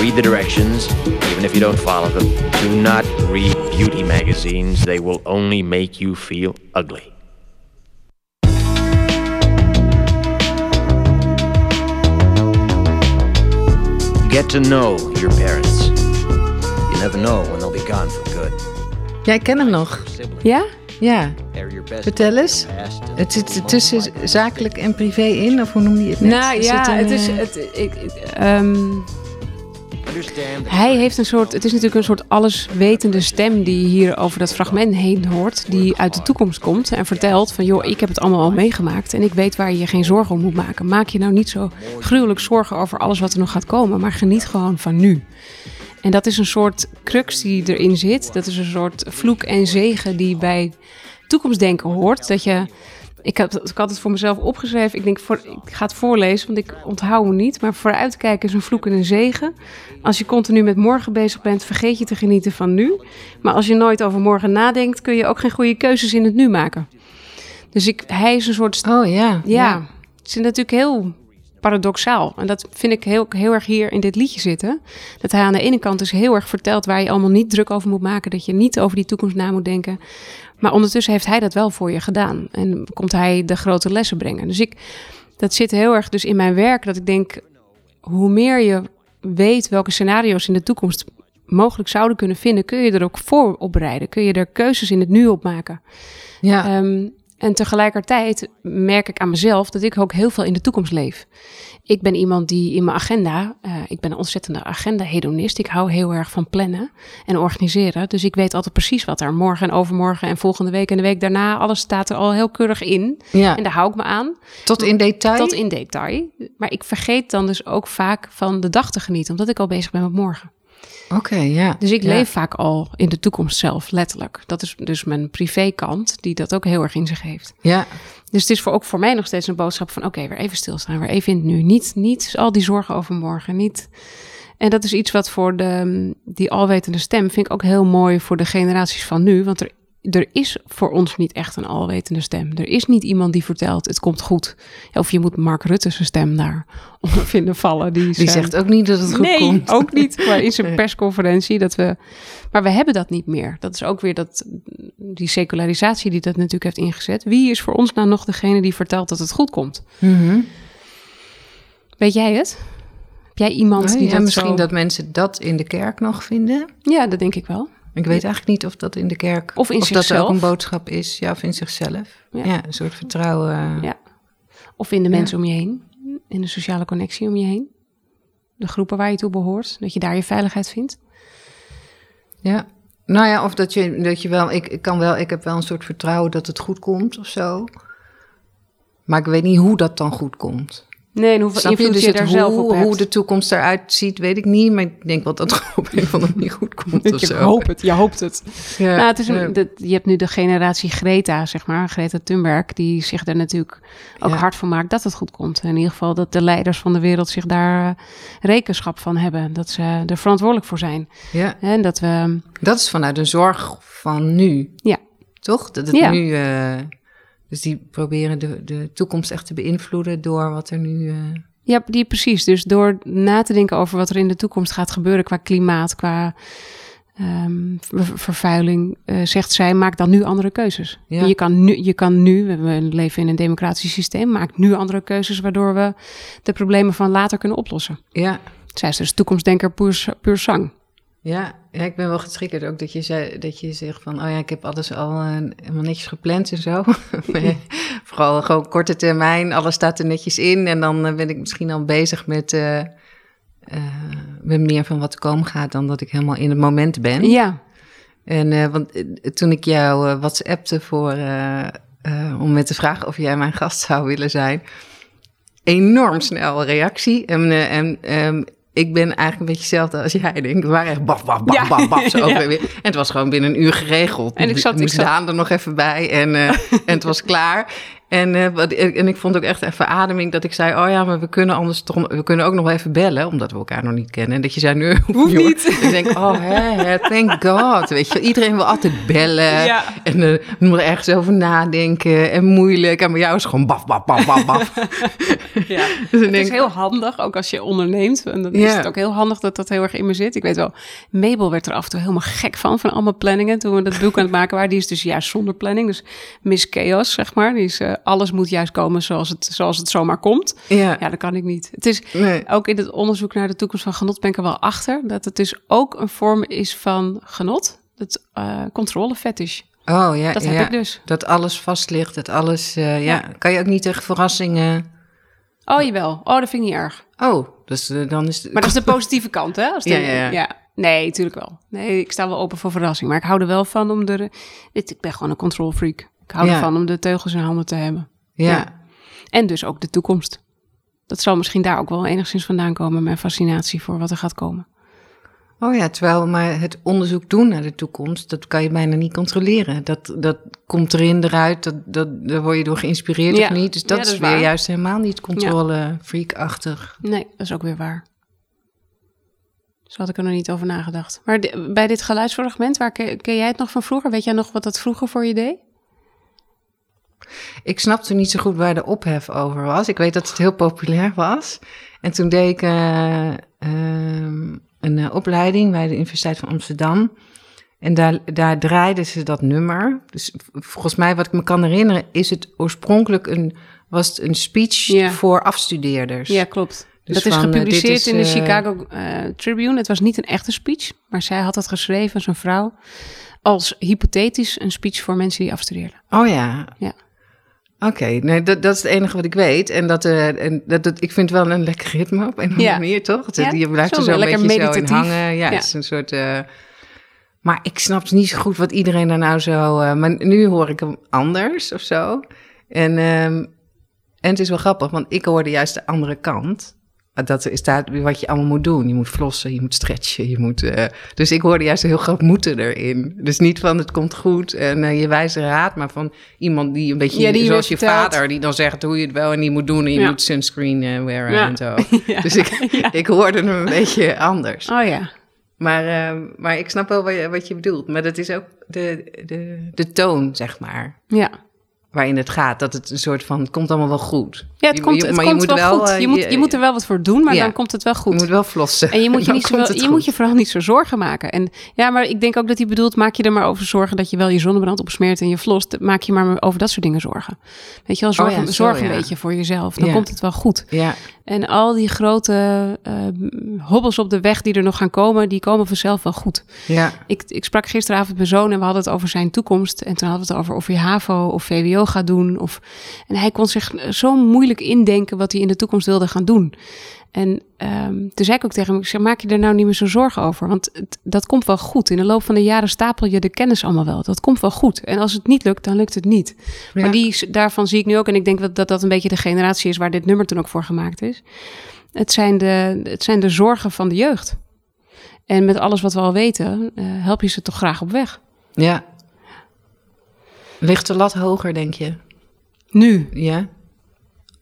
Read the directions, even if you don't follow them. Do not read beauty magazines, they will only make you feel ugly. Get to know your parents. You never know when they'll be gone for good. Jij kent hem nog? Ja? Ja. They're your best Vertel eens. Het zit tussen zakelijk en privé in, of hoe noem je het net? Nou Zit ja, een, het is. eh, Het, ik, ik, understand that hij heeft een soort. Het is natuurlijk een soort alleswetende stem die hier over dat fragment heen hoort. Die uit de toekomst komt en vertelt: van joh, ik heb het allemaal al meegemaakt. En ik weet waar je je geen zorgen om moet maken. Maak je nou niet zo gruwelijk zorgen over alles wat er nog gaat komen. Maar geniet gewoon van nu. En dat is een soort crux die erin zit. Dat is een soort vloek en zegen die bij toekomstdenken hoort. Dat je, ik, heb, ik had het voor mezelf opgeschreven. Ik denk, voor, ik ga het voorlezen, want ik onthoud me niet. Maar vooruitkijken is een vloek en een zegen. Als je continu met morgen bezig bent, vergeet je te genieten van nu. Maar als je nooit over morgen nadenkt, kun je ook geen goede keuzes in het nu maken. Dus ik, hij is een soort Oh ja. ja, het is natuurlijk heel paradoxaal. En dat vind ik heel, heel erg hier in dit liedje zitten. Dat hij aan de ene kant dus heel erg vertelt waar je allemaal niet druk over moet maken. Dat je niet over die toekomst na moet denken. Maar ondertussen heeft hij dat wel voor je gedaan. En komt hij de grote lessen brengen. Dus ik, dat zit heel erg dus in mijn werk. Dat ik denk, hoe meer je weet welke scenario's in de toekomst mogelijk zouden kunnen vinden, kun je er ook voor opbereiden. Kun je er keuzes in het nu op maken. Ja. Ehm, en tegelijkertijd merk ik aan mezelf dat ik ook heel veel in de toekomst leef. Ik ben iemand die in mijn agenda, eh, ik ben een ontzettende agenda-hedonist. Ik hou heel erg van plannen en organiseren. Dus ik weet altijd precies wat er morgen en overmorgen en volgende week en de week daarna, alles staat er al heel keurig in. ja. En daar hou ik me aan, Tot in detail? tot in detail. Maar ik vergeet dan dus ook vaak van de dag te genieten, omdat ik al bezig ben met morgen. Oké, ja. Dus ik Ja. leef vaak al in de toekomst zelf, letterlijk. Dat is dus mijn privékant, die dat ook heel erg in zich heeft. Ja. Dus het is voor, ook voor mij nog steeds een boodschap van... oké, weer even stilstaan, weer even in het nu. Niet, niet al die zorgen over morgen, niet... En dat is iets wat voor de, die alwetende stem... vind ik ook heel mooi voor de generaties van nu. Want er er is voor ons niet echt een alwetende stem. Er is niet iemand die vertelt, het komt goed. Of je moet Mark Rutte zijn stem daar onder vinden vallen. Die, Die zegt ook niet dat het goed nee, komt. ook niet. Maar in zijn persconferentie dat we... Maar we hebben dat niet meer. Dat is ook weer dat, die secularisatie die dat natuurlijk heeft ingezet. Wie is voor ons nou nog degene die vertelt dat het goed komt? Mhm. Weet jij het? Heb jij iemand Oh, die ja, dat misschien zo- dat mensen dat in de kerk nog vinden. Ja, dat denk ik wel. Ik weet eigenlijk niet of dat in de kerk... Of in dat er ook een boodschap is. Ja, of in zichzelf. Ja. Ja, een soort vertrouwen. Ja. Of in de mensen om je heen. In de sociale connectie om je heen. De groepen waar je toe behoort. Dat je daar je veiligheid vindt. Ja. Nou ja, of dat je, dat je wel, ik, ik kan wel, ik heb wel een soort vertrouwen dat het goed komt of zo. Maar ik weet niet hoe dat dan goed komt. Nee, en hoeveel Snap je? invloed Dus je het daar zelf op hoe, hebt. hoe de toekomst eruit ziet, weet ik niet. Maar ik denk wel dat het op een of andere manier goed komt of je zo. hoopt het, je hoopt het. Ja, Nou, het is ja. een, dat- je hebt nu de generatie Greta, zeg maar, Greta Thunberg, die zich er natuurlijk ook Ja. hard van maakt dat het goed komt. In ieder geval dat de leiders van de wereld zich daar eh, rekenschap van hebben. Dat ze er verantwoordelijk voor zijn. ja, En dat we, dat is vanuit een zorg van nu. ja, Toch? Dat het Ja. nu. eh, dus die proberen de, de toekomst echt te beïnvloeden door wat er nu. eh, Ja, die precies. Dus door na te denken over wat er in de toekomst gaat gebeuren qua klimaat, qua ehm, ver- vervuiling, eh, zegt zij, maak dan nu andere keuzes. Ja. Je, kan nu, je kan nu, we leven in een democratisch systeem, maak nu andere keuzes waardoor we de problemen van later kunnen oplossen. ja, Zij is dus toekomstdenker puur, puur zang. Ja, ja, ik ben wel getriggerd ook dat je, zei, dat je zegt van, oh ja, ik heb alles al eh, helemaal netjes gepland en zo. Vooral gewoon korte termijn, alles staat er netjes in. En dan eh, ben ik misschien al bezig met, eh, met meer van wat komen gaat dan dat ik helemaal in het moment ben. Ja, En want toen ik jou WhatsAppte voor, om met te vragen of jij mijn gast zou willen zijn, enorm snel reactie. En, en ehm, ik ben eigenlijk een beetje hetzelfde als jij. Denk. We waren echt baf, baf, baf, Ja. baf, baf. Zo Ja. weer. En het was gewoon binnen een uur geregeld. En ik zat- ik zat- Daan er nog even bij en, eh, en het was klaar. En, eh, wat, en ik vond ook echt even ademing dat ik zei... oh ja, maar we kunnen anders toch, we kunnen ook nog wel even bellen... omdat we elkaar nog niet kennen. En dat je zei, nu Hoeft niet. Ik denk, oh hè, hè, thank God. Weet je, iedereen wil altijd bellen. Ja. En eh moet er ergens over nadenken. En moeilijk. En bij jou is het gewoon baf, baf, baf, baf, baf. ja. Dus Het denk, is heel handig, ook als je onderneemt. En dan is Ja. het ook heel handig dat dat heel erg in me zit. Ik weet wel, Mabel werd er af en toe helemaal gek van, van allemaal planningen. Toen we dat boek aan het maken waren, die is dus juist zonder planning. Dus Miss Chaos, zeg maar. Die is, eh, alles moet juist komen zoals het, zoals het zomaar komt. ja, Ja, dat kan ik niet. Het is nee. ook in het onderzoek naar de toekomst van genot ben ik er wel achter. Dat het dus ook een vorm is van genot. Het uh, controlefetish. Oh ja, Dat ja. heb ik dus. Dat alles vast ligt, dat alles... eh, ja. Ja. kan je ook niet tegen verrassingen... Oh, jawel. Oh, dat vind ik niet erg. Oh, dus eh, dan is... Maar dat is de positieve kant, hè? Als de- Ja, ja, ja. Nee, natuurlijk wel. Nee, ik sta wel open voor verrassing. Maar ik hou er wel van om. Dit, ik ben gewoon een control freak. Ik hou ervan om de teugels in handen te hebben. ja. En dus ook de toekomst. Dat zal misschien daar ook wel enigszins vandaan komen, mijn fascinatie voor wat er gaat komen. Oh ja, terwijl maar het onderzoek doen naar de toekomst, dat kan je bijna niet controleren. Dat, dat komt erin, eruit, dat, dat, daar word je door geïnspireerd Ja. of niet. Dus dat, Ja, dat is, is weer juist helemaal niet controle-freak-achtig. Nee, dat is ook weer waar. Zo had ik er nog niet over nagedacht. Maar bij dit geluidsfragment, waar ken, ken jij het nog van vroeger? Weet jij nog wat dat vroeger voor je deed? Ik snapte niet zo goed waar de ophef over was. Ik weet dat het heel populair was. En toen deed ik eh, ehm, een eh, opleiding bij de Universiteit van Amsterdam. En daar, daar draaiden ze dat nummer. Dus volgens mij, wat ik me kan herinneren, is het oorspronkelijk een, was het een speech Ja. voor afstudeerders. Ja, klopt. Dus dat is van, eh, gepubliceerd is, in de Chicago Tribune. Het was niet een echte speech, maar zij had het geschreven, zijn vrouw, als hypothetisch een speech voor mensen die afstudeerden. Oh ja. Ja. Oké, nee, dat, dat is het enige wat ik weet. En dat, eh, en dat, dat ik vind wel een lekker ritme op een of andere Ja. manier, toch? Ja, je blijft zo er zo een lekker beetje zo in hangen. Ja, Ja. het is een soort... eh, maar ik snap niet zo goed wat iedereen daar nou zo... eh, maar nu hoor ik hem anders of zo. En, ehm, en het is wel grappig, want ik hoorde juist de andere kant. Dat is daar wat je allemaal moet doen. Je moet flossen, je moet stretchen, je moet... eh, dus ik hoorde juist heel groot moeten erin. Dus niet van het komt goed en eh, je wijze raad, maar van iemand die een beetje... Ja, die je zoals je vader, die dan zegt hoe je het wel en niet moet doen. En je Ja. moet sunscreen eh, wearen Ja. en zo. Dus ik, ik hoorde hem een beetje anders. Oh ja. Maar, maar ik snap wel wat je, wat je bedoelt. Maar dat is ook de, de, de toon, zeg maar. Ja. Waarin het gaat. Dat het een soort van, het komt allemaal wel goed. Ja, het Je- komt, je- maar komt je moet wel, goed. eh, Je moet, je moet er wel wat voor doen, maar Ja. dan komt het wel goed. Je moet wel flossen. En je moet je, niet je goed. moet je vooral niet zo zorgen maken. En ja, maar ik denk ook dat hij bedoelt, maak je er maar over zorgen dat je wel je zonnebrand opsmeert en je flost. Maak je maar over dat soort dingen zorgen. Weet je wel, zorg, Oh ja, zo, zorg een ja. beetje voor jezelf. Dan Ja. komt het wel goed. Ja, En al die grote eh, hobbels op de weg die er nog gaan komen, die komen vanzelf wel goed. ja, Ik, ik sprak gisteravond mijn zoon en we hadden het over zijn toekomst. En toen hadden we het over of hij HAVO of VWO gaat doen. Of, en hij kon zich zo moeilijk indenken wat hij in de toekomst wilde gaan doen. En ehm, toen zei ik ook tegen hem, ik zeg, maak je er nou niet meer zo zorgen over. Want het- dat komt wel goed. In de loop van de jaren stapel je de kennis allemaal wel. Dat komt wel goed. En als het niet lukt, dan lukt het niet. Ja. Maar die, daarvan zie ik nu ook, en ik denk dat, dat dat een beetje de generatie is waar dit nummer toen ook voor gemaakt is. Het zijn de, het zijn de zorgen van de jeugd. En met alles wat we al weten, eh, help je ze toch graag op weg. ja. Ligt de lat hoger, denk je? Nu. Ja.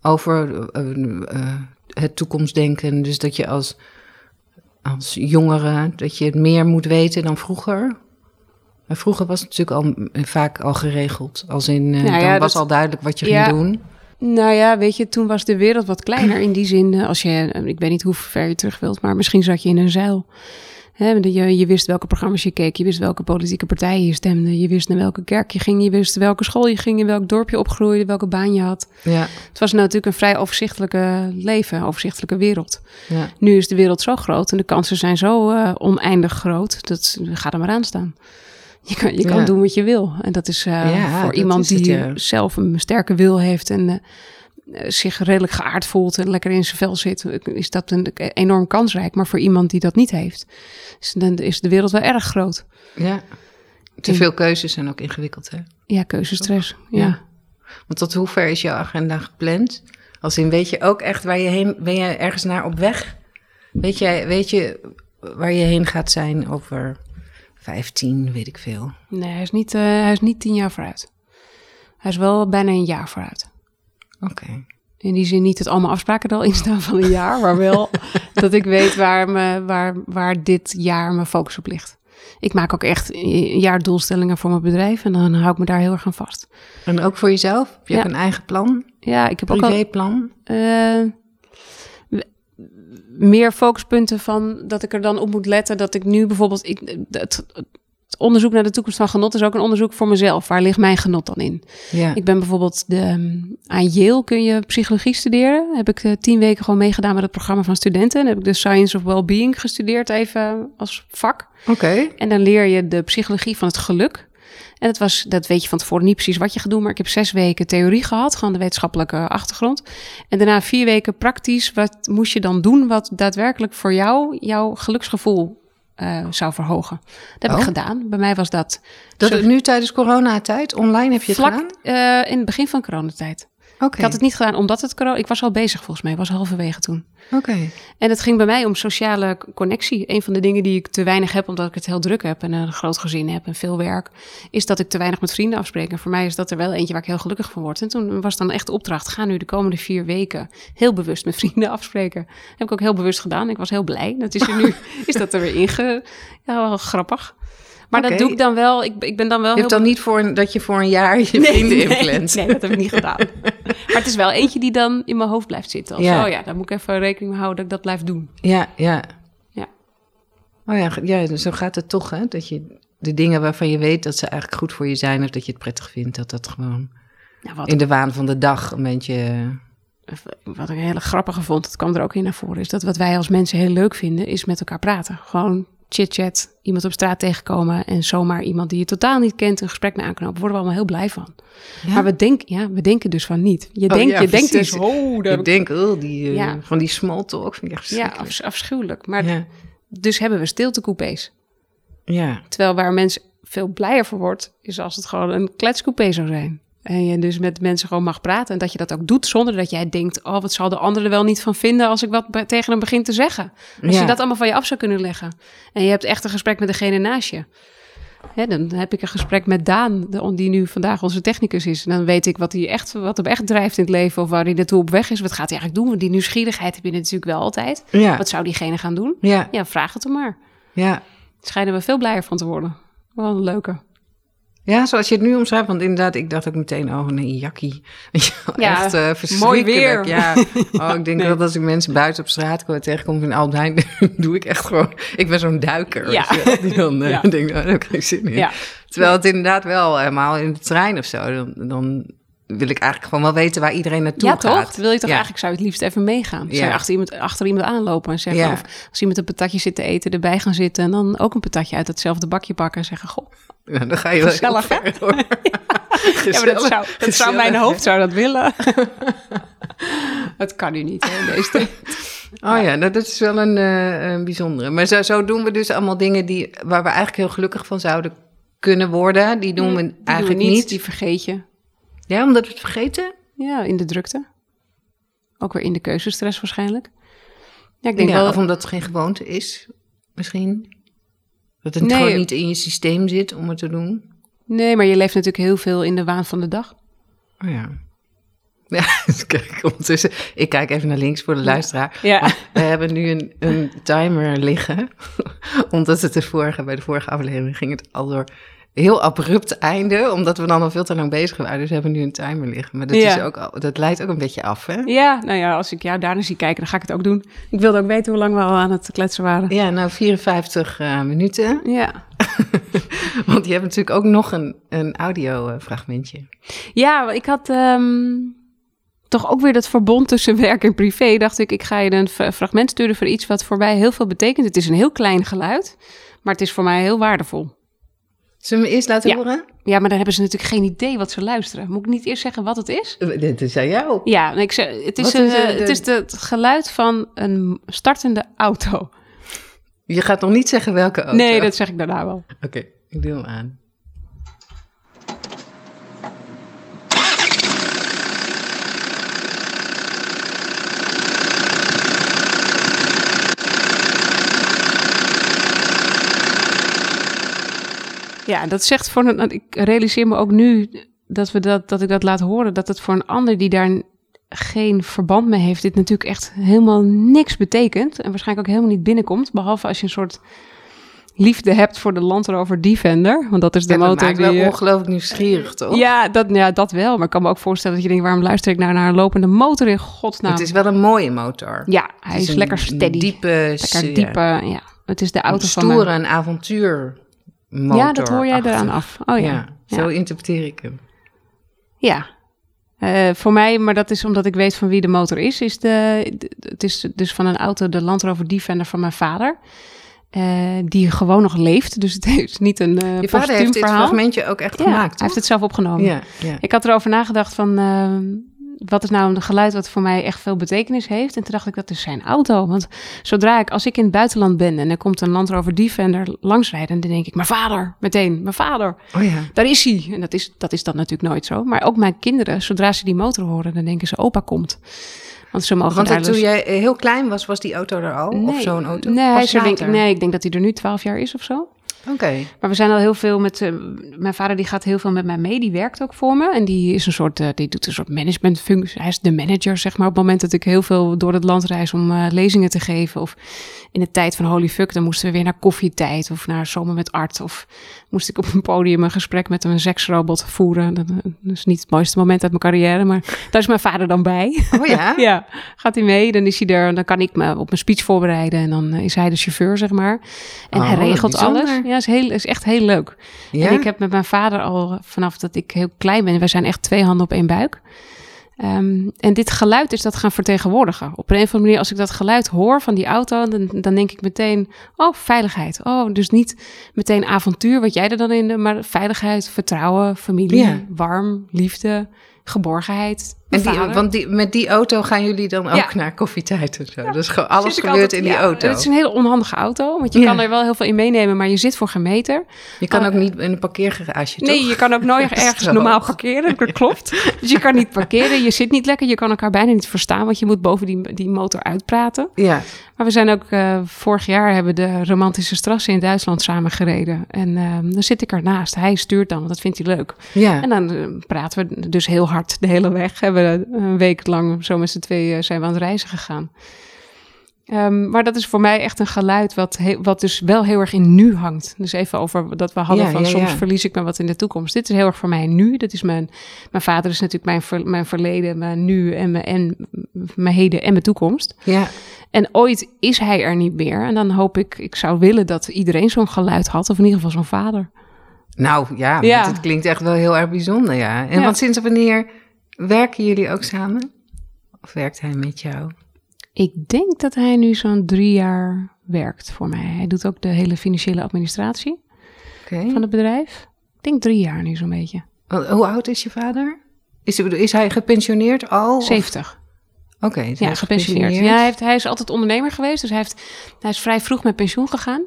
Over eh, eh, het toekomstdenken. Dus dat je als, als jongere, dat je het meer moet weten dan vroeger. Maar vroeger was het natuurlijk al vaak al geregeld. Als in, Nou ja, dan was dat- al duidelijk wat je Ja. ging doen. Nou ja, weet je, toen was de wereld wat kleiner in die zin. Als je, ik weet niet hoe ver je terug wilt, maar misschien zat je in een zeil. Je, je wist welke programma's je keek, je wist welke politieke partijen je stemde, je wist naar welke kerk je ging, je wist welke school je ging, in welk dorp je opgroeide, welke baan je had. Ja, Het was natuurlijk een vrij overzichtelijke leven, overzichtelijke wereld. ja. Nu is de wereld zo groot en de kansen zijn zo eh, oneindig groot. Dat ga er maar aan staan. Je kan, je kan Ja. doen wat je wil. En dat is eh, voor dat iemand het, die zelf een sterke wil heeft en eh, zich redelijk geaard voelt en lekker in zijn vel zit, is dat een, enorm kansrijk. Maar voor iemand die dat niet heeft, is, dan is de wereld wel erg groot. ja. Te veel keuzes zijn ook ingewikkeld, hè? Ja, keuzestress. Ja. Ja. Want tot hoe ver is jouw agenda gepland? Als in, weet je ook echt waar je heen... Ben je ergens naar op weg? Weet, jij, weet je waar je heen gaat zijn over 15, weet ik veel? Nee, hij is, niet, eh, hij is niet tien jaar vooruit. Hij is wel bijna een jaar vooruit. Oké. In die zin niet dat allemaal afspraken er al in staan van een jaar, maar wel dat ik weet waar, me, waar, waar dit jaar mijn focus op ligt. Ik maak ook echt een jaar doelstellingen voor mijn bedrijf en dan hou ik me daar heel erg aan vast. En ook voor jezelf? Heb je Ja. ook een eigen plan? Ja, ik heb ook al Privéplan? eh, meer focuspunten van dat ik er dan op moet letten. Dat ik nu bijvoorbeeld. Ik, het, het onderzoek naar de toekomst van genot is ook een onderzoek voor mezelf. Waar ligt mijn genot dan in? Ja. Ik ben bijvoorbeeld de, ehm, aan Yale kun je psychologie studeren. Heb ik eh, tien weken gewoon meegedaan met het programma van studenten. En heb ik de Science of Wellbeing gestudeerd even als vak. Oké. En dan leer je de psychologie van het geluk. En dat, was, dat weet je van tevoren niet precies wat je gaat doen. Maar ik heb zes weken theorie gehad, gewoon de wetenschappelijke achtergrond. En daarna vier weken praktisch. Wat moest je dan doen wat daadwerkelijk voor jou jouw geluksgevoel eh, zou verhogen? Dat heb Oh. ik gedaan. Bij mij was dat Dat Zo- nu tijdens coronatijd? Online heb je het vlak gedaan? eh, in het begin van coronatijd. Ik had het niet gedaan omdat het corona... Ik was al bezig volgens mij, ik was halverwege toen. Oké. En het ging bij mij om sociale connectie. Een van de dingen die ik te weinig heb, omdat ik het heel druk heb en een groot gezin heb en veel werk, is dat ik te weinig met vrienden afspreek. En voor mij is dat er wel eentje waar ik heel gelukkig van word. En toen was dan echt de opdracht: ga nu de komende vier weken heel bewust met vrienden afspreken. heb ik ook heel bewust gedaan. Ik was heel blij. Dat is er nu, is dat er weer inge. Ja, wel grappig. Maar dat doe ik dan wel. Ik, ik ben dan wel Je hebt dan niet voor een, dat je voor een jaar je vrienden nee? Nee, dat heb ik niet gedaan. Maar het is wel eentje die dan in mijn hoofd blijft zitten. Als, Ja. Oh ja, daar moet ik even rekening mee houden dat ik dat blijf doen. Ja, ja. Ja. Oh ja, ja, zo gaat het toch, hè? Dat je de dingen waarvan je weet dat ze eigenlijk goed voor je zijn... of dat je het prettig vindt, dat dat gewoon Nou, wat, in de waan van de dag een beetje... wat ik heel grappig vond, dat kwam er ook in naar voren... is dat wat wij als mensen heel leuk vinden, is met elkaar praten. Gewoon chit-chat, iemand op straat tegenkomen... en zomaar iemand die je totaal niet kent een gesprek mee aanknopen. Worden we allemaal heel blij van. Ja? Maar we, denk, ja, we denken dus van niet. Je, Oh, denkt, ja, je denkt dus, oh, daar heb Ik denk, oh, die, eh, Ja. van die small talk vind ik echt ja, afs- afschuwelijk. Maar ja. dus hebben we stiltecoupés. ja. Terwijl waar een mens veel blijer voor wordt, is als het gewoon een kletscoupé zou zijn. En je dus met mensen gewoon mag praten. En dat je dat ook doet zonder dat jij denkt... oh, wat zal de ander er wel niet van vinden als ik wat tegen hem begin te zeggen. Als Ja. je dat allemaal van je af zou kunnen leggen. En je hebt echt een gesprek met degene naast je. Hè, dan heb ik een gesprek met Daan, die nu vandaag onze technicus is. En dan weet ik wat, hij echt, wat hem echt drijft in het leven... of waar hij naartoe op weg is. Wat gaat hij eigenlijk doen? Want die nieuwsgierigheid heb je natuurlijk wel altijd. Ja. Wat zou diegene gaan doen? ja. Ja, vraag het hem maar. Ja. Schijnen we veel blijer van te worden. Wel een leuke. Ja, zoals je het nu omschrijft. Want inderdaad, ik dacht ook meteen, oh nee, jakkie. Ja, echt uh, mooi verschrikkelijk. weer. Ja. Oh, ik denk Nee. dat als ik mensen buiten op straat kom- tegenkom in Albert Heijn, doe ik echt gewoon... Ik ben zo'n duiker, Ja. die dan eh, Ja. denkt, oh, daar heb ik geen zin in. Ja. Terwijl het inderdaad wel helemaal in de trein of zo, dan, dan wil ik eigenlijk gewoon wel weten waar iedereen naartoe Ja, gaat. toch? Dan wil je toch Ja. eigenlijk, zou je het liefst even meegaan. Zou je Ja. achter iemand, achter iemand aanlopen en zeggen... Ja. Of als iemand een patatje zit te eten, erbij gaan zitten... en dan ook een patatje uit hetzelfde bakje pakken en zeggen... Goh, Ja, dan ga je wel Gezellig, hoor. ja, maar dat zou, dat zou mijn hoofd zou dat willen. dat kan nu niet, hè, deze tijd. Oh ja, nou, dat is wel een, eh, een bijzondere. Maar zo, zo doen we dus allemaal dingen die, waar we eigenlijk heel gelukkig van zouden kunnen worden. Die doen we Die doen we eigenlijk niet, niet. Die vergeet je. Ja, omdat we het vergeten? Ja, in de drukte. Ook weer in de keuzestress waarschijnlijk. Ja, ik denk ja, wel... Of omdat het geen gewoonte is, misschien. Dat het Nee. gewoon niet in je systeem zit om het te doen. Nee, maar je leeft natuurlijk heel veel in de waan van de dag. Oh ja. Ja, dus kijk, ondertussen. Ik kijk even naar links voor de luisteraar. Ja. We hebben nu een, een timer liggen. Omdat het de vorige, bij de vorige aflevering ging het al door heel abrupt einde. Omdat we dan al veel te lang bezig waren. Dus we hebben nu een timer liggen. Maar dat, Ja. is ook, dat leidt ook een beetje af, hè? Ja, nou ja, als ik jou daarna zie kijken, dan ga ik het ook doen. Ik wilde ook weten hoe lang we al aan het kletsen waren. Ja, nou 54 eh, minuten. Ja. Want je hebt natuurlijk ook nog een, een audio-fragmentje. Ja, ik had ehm, toch ook weer dat verbond tussen werk en privé. Dacht ik, ik ga je een fragment sturen voor iets wat voor mij heel veel betekent. Het is een heel klein geluid, maar het is voor mij heel waardevol. Zullen we hem eerst laten Ja. horen? Ja, maar dan hebben ze natuurlijk geen idee wat ze luisteren. Moet ik niet eerst zeggen wat het is? Eh, Dit is aan jou. Ja, ik zeg, het is, een, eh, eh, de- het, is de, het geluid van een startende auto. Je gaat nog niet zeggen welke auto. Nee, dat zeg ik daarna wel. Oké, ik doe hem aan. Ja, dat zegt voor een. Ik realiseer me ook nu dat, we dat, dat ik dat laat horen. Dat het voor een ander die daar geen verband mee heeft, dit natuurlijk echt helemaal niks betekent. En waarschijnlijk ook helemaal niet binnenkomt. Behalve als je een soort liefde hebt voor de Land Rover Defender. Want dat is de En motor maakt die. wel ongelooflijk nieuwsgierig, toch? ja dat, ja, dat wel. Maar ik kan me ook voorstellen dat je denkt: waarom luister ik nou naar een lopende motor in godsnaam? Het is wel een mooie motor. ja, hij is, een- lekker steady. Een diepe, lekker diepe. Ja, het is de een auto van stoere, mijn... een Ja, dat hoor jij eraan af. Oh ja. ja. Zo interpreteer ik hem. Ja. Eh, voor mij, maar dat is omdat ik weet van wie de motor is, is de, de- het is dus van een auto de Land Rover Defender van mijn vader. eh, die gewoon nog leeft. Dus het is niet een eh Je vader heeft dit fragmentje ook echt Ja, gemaakt, hij heeft het zelf opgenomen. Ja, ja. Ik had erover nagedacht van, ehm, wat is nou een geluid wat voor mij echt veel betekenis heeft? En toen dacht ik, dat is zijn auto. Want zodra ik, als ik in het buitenland ben en er komt een Land Rover Defender langsrijden, dan denk ik, mijn vader, meteen, mijn vader. Oh ja. Daar is hij. En dat is, dat is dan natuurlijk nooit zo. Maar ook mijn kinderen, zodra ze die motor horen, dan denken ze, opa komt. Want ze mogen Want daar toen dus- jij heel klein was, was die auto er al? Of zo'n auto? Nee, hij denk, nee, ik denk dat hij er nu 12 jaar is of zo. Oké. Maar we zijn al heel veel met. eh, mijn vader die gaat heel veel met mij mee. Die werkt ook voor me. En die is een soort. eh, die doet een soort managementfunctie. Hij is de manager, zeg maar. Op het moment dat ik heel veel door het land reis om eh, lezingen te geven. Of in de tijd van Holy Fuck, dan moesten we weer naar koffietijd. Of naar Zomer met Art. Of moest ik op een podium een gesprek met een seksrobot voeren. Dat, eh, is niet het mooiste moment uit mijn carrière. Maar daar is mijn vader dan bij. Oh ja? Ja, gaat hij mee, dan is hij er, dan kan ik me op mijn speech voorbereiden en dan eh, is hij de chauffeur, zeg maar. En Oh, hij wat regelt alles. Ja, is, heel, is echt heel leuk. Ja? En ik heb met mijn vader al vanaf dat ik heel klein ben, wij zijn echt twee handen op één buik. Ehm, en dit geluid is dat gaan vertegenwoordigen. Op een of andere manier, als ik dat geluid hoor van die auto, dan, dan denk ik meteen, oh, veiligheid. Oh, dus niet meteen avontuur, wat jij er dan in, de- maar veiligheid, vertrouwen, familie, Ja. warm, liefde, geborgenheid. En die, want die, met die auto gaan jullie dan ook Ja. naar koffietijd en zo. Dus gewoon alles gebeurt altijd- in die ja, auto. Het is een hele onhandige auto, want je Ja. kan er wel heel veel in meenemen, maar je zit voor geen meter. Je kan Oh. ook niet in een parkeergarage, toch? Nee, je kan ook nooit ergens normaal parkeren, dat klopt. Dus je kan niet parkeren, je zit niet lekker, je kan elkaar bijna niet verstaan, want je moet boven die, die motor uitpraten. Ja. Maar we zijn ook, eh, vorig jaar hebben de romantische strassen in Duitsland samen gereden. En eh, dan zit ik ernaast, hij stuurt dan, want dat vindt hij leuk. Ja. En dan eh, praten we dus heel hard de hele weg. Hebben een week lang zo met z'n tweeën zijn we aan het reizen gegaan. Ehm, maar dat is voor mij echt een geluid wat, he- wat dus wel heel erg in nu hangt. Dus even over dat we hadden Ja, van ja, soms ja. verlies ik me wat in de toekomst. Dit is heel erg voor mij nu. Dat is mijn, mijn vader is natuurlijk mijn, ver- mijn verleden, mijn nu en mijn, en mijn heden en mijn toekomst. Ja, En ooit is hij er niet meer. En dan hoop ik, ik zou willen dat iedereen zo'n geluid had. Of in ieder geval zo'n vader. nou ja, het klinkt echt wel heel erg bijzonder, ja. En want sinds wanneer werken jullie ook samen? Of werkt hij met jou? Ik denk dat hij nu zo'n drie jaar werkt voor mij. Hij doet ook de hele financiële administratie van het bedrijf. Ik denk drie jaar nu zo'n beetje. Hoe oud is je vader? Is, is hij gepensioneerd al? Of- 70. Oké, dus hij Ja, is gepensioneerd. Ja, hij, heeft, hij is altijd ondernemer geweest. Dus hij, heeft, hij is vrij vroeg met pensioen gegaan.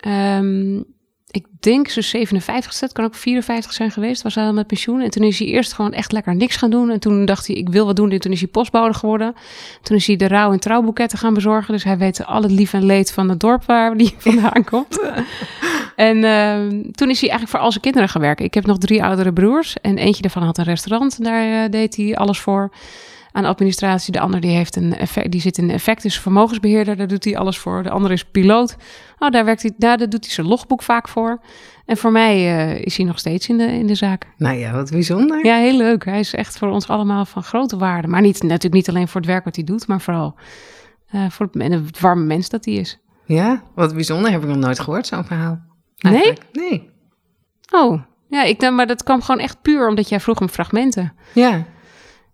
Ehm, ik denk zijn 57ste, het kan ook 54 zijn geweest, was hij al met pensioen. En toen is hij eerst gewoon echt lekker niks gaan doen. En toen dacht hij, ik wil wat doen. En toen is hij postbode geworden. Toen is hij de rouw- en trouwboeketten gaan bezorgen. Dus hij weet al het lief en leed van het dorp waar hij vandaan komt. en ehm, toen is hij eigenlijk voor al zijn kinderen gaan werken. Ik heb nog drie oudere broers. En eentje daarvan had een restaurant. Daar eh, deed hij alles voor aan administratie. De ander die, heeft een effect, die zit in effect, is vermogensbeheerder. Daar doet hij alles voor. De andere is piloot. Oh, daar, werkt hij, daar, daar doet hij zijn logboek vaak voor. En voor mij eh, is hij nog steeds in de, in de zaak. Nou ja, wat bijzonder. Ja, heel leuk. Hij is echt voor ons allemaal van grote waarde. Maar niet, natuurlijk niet alleen voor het werk wat hij doet, maar vooral eh, voor het, het warme mens dat hij is. Ja, wat bijzonder. Heb ik nog nooit gehoord, zo'n verhaal. Nee? Eigenlijk. Nee. Oh, ja, ik, nou, maar dat kwam gewoon echt puur omdat jij vroeg om fragmenten. Ja.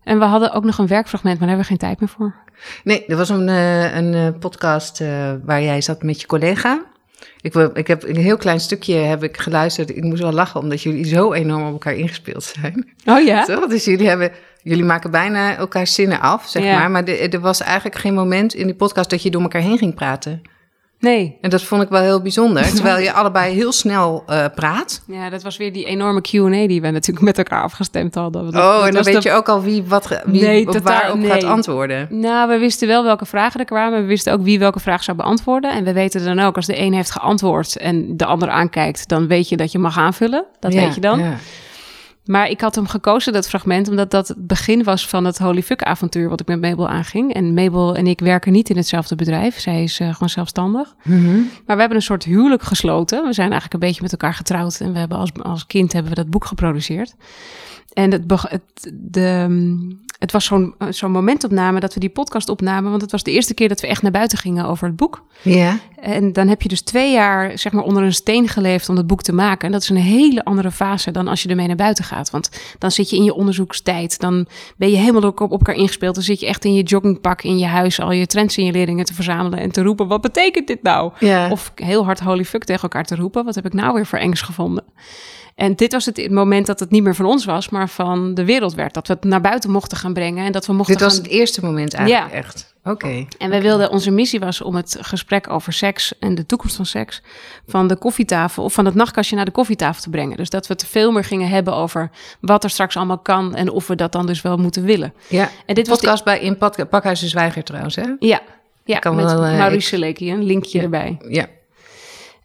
En we hadden ook nog een werkfragment, maar daar hebben we geen tijd meer voor. Nee, er was een, eh, een eh, podcast eh, waar jij zat met je collega. Ik, ik heb een heel klein stukje heb ik geluisterd. Ik moest wel lachen omdat jullie zo enorm op elkaar ingespeeld zijn. Oh ja? Toch? Dus jullie, hebben, jullie maken bijna elkaar zinnen af, zeg Ja. maar. Maar er was eigenlijk geen moment in die podcast dat je door elkaar heen ging praten. Nee. En dat vond ik wel heel bijzonder. Terwijl je allebei heel snel eh, praat. Ja, dat was weer die enorme Q&A die we natuurlijk met elkaar afgestemd hadden. Dat- oh, dat en dan weet de- je ook al wie, wat, wie Nee, op totaal- waarop gaat nee. antwoorden. Nou, we wisten wel welke vragen er kwamen. We wisten ook wie welke vraag zou beantwoorden. En we weten dan ook, als de een heeft geantwoord en de ander aankijkt, dan weet je dat je mag aanvullen. Dat Ja, weet je dan. ja. Maar ik had hem gekozen, dat fragment, omdat dat het begin was van het Holy Fuck avontuur wat ik met Mabel aanging. En Mabel en ik werken niet in hetzelfde bedrijf. Zij is eh, gewoon zelfstandig. Mhm. Maar we hebben een soort huwelijk gesloten. We zijn eigenlijk een beetje met elkaar getrouwd. En we hebben als, als kind hebben we dat boek geproduceerd. En het, het, de, mm, het was zo'n zo'n momentopname dat we die podcast opnamen. Want het was de eerste keer dat we echt naar buiten gingen over het boek. Ja. En dan heb je dus twee jaar zeg maar, onder een steen geleefd om dat boek te maken. En dat is een hele andere fase dan als je ermee naar buiten gaat. Want dan zit je in je onderzoekstijd. Dan ben je helemaal op, op elkaar ingespeeld. Dan zit je echt in je joggingpak in je huis al je trends en je leerlingen te verzamelen. En te roepen, wat betekent dit nou? Ja. Of heel hard holy fuck tegen elkaar te roepen. Wat heb ik nou weer voor engs gevonden? En dit was het moment dat het niet meer van ons was, maar van de wereld werd. Dat we het naar buiten mochten gaan brengen. En dat we mochten Dit was gaan... het eerste moment eigenlijk Ja. echt. Oké. En wij wilden, onze missie was om het gesprek over seks en de toekomst van seks van de koffietafel of van het nachtkastje naar de koffietafel te brengen. Dus dat we het veel meer gingen hebben over wat er straks allemaal kan en of we dat dan dus wel moeten willen. Ja. En dit was de- podcast bij in Pak- Pakhuis de Zwijger trouwens, hè? Ja, ja Kan met wel, eh, Maurice Seleki, een linkje Ja. erbij. Ja.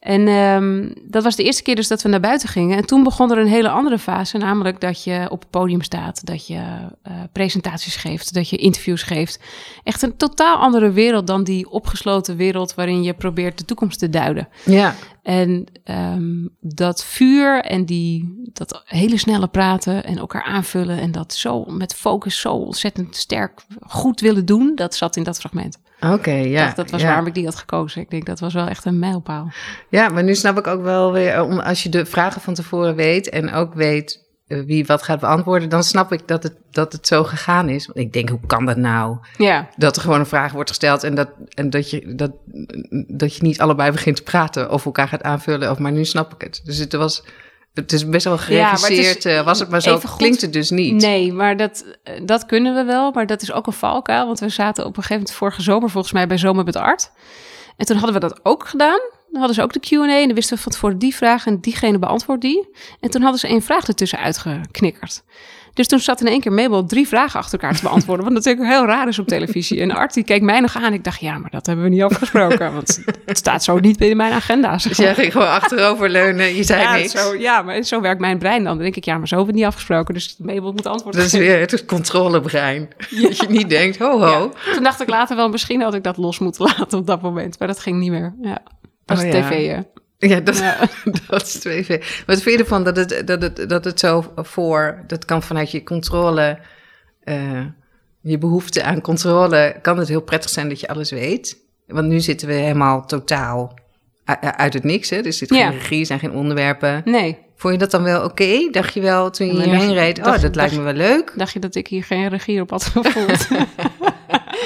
En ehm, dat was de eerste keer dus dat we naar buiten gingen. En toen begon er een hele andere fase, namelijk dat je op het podium staat, dat je eh, presentaties geeft, dat je interviews geeft. Echt een totaal andere wereld dan die opgesloten wereld waarin je probeert de toekomst te duiden. Ja. En ehm, dat vuur en die, dat hele snelle praten en elkaar aanvullen en dat zo met focus zo ontzettend sterk goed willen doen, dat zat in dat fragment. Oké, ja. dat, dat was ja. waarom ik die had gekozen. Ik denk dat was wel echt een mijlpaal. Ja, maar nu snap ik ook wel weer, als je de vragen van tevoren weet en ook weet wie wat gaat beantwoorden, dan snap ik dat het, dat het zo gegaan is. Want ik denk, hoe kan dat nou? Ja, Dat er gewoon een vraag wordt gesteld en dat, en dat, je, dat, dat je niet allebei begint te praten of elkaar gaat aanvullen. Of, maar nu snap ik het. Dus het was, het is best wel Ja, maar het is- geregisseerd. eh, was het maar zo, klinkt het dus niet. Nee, maar dat, eh, dat kunnen we wel. Maar dat is ook een valkuil. Want we zaten op een gegeven moment vorige zomer volgens mij bij Zomer met Art. En toen hadden we dat ook gedaan. Dan hadden ze ook de Q&A en dan wisten we van tevoren die vraag en diegene beantwoordt die. En toen hadden ze één vraag ertussen uitgeknikkerd. Dus toen zat in één keer Mabel drie vragen achter elkaar te beantwoorden. Wat natuurlijk heel raar is op televisie. En Art die keek mij nog aan. Ik dacht, ja, maar dat hebben we niet afgesproken. Want het staat zo niet in mijn agenda. zeg Dus jij maar. ging gewoon achteroverleunen, je zei ja, niks. zo, ja, maar zo werkt mijn brein dan. Dan denk ik, ja, maar zo hebben we het niet afgesproken. Dus Mabel moet antwoord Dat is weer het controlebrein. Dat je niet denkt, ho ho. Ja. Toen dacht ik later wel, misschien had ik dat los moeten laten op dat moment. Maar dat ging niet meer. Ja. Is Oh, ja. tv. Ja, dat, Ja. dat is twee v. Wat vind je ervan dat het, dat, het, dat het zo voor... Dat kan vanuit je controle... eh, je behoefte aan controle... kan het heel prettig zijn dat je alles weet. Want nu zitten we helemaal totaal uit het niks. Hè? Er zit geen Ja. regie, zijn geen onderwerpen. Nee, Vond je dat dan wel oké? Dacht je wel toen je hierheen reed... dacht- oh, dat lijkt me wel leuk. dacht je dat ik hier geen regie op had gevoeld?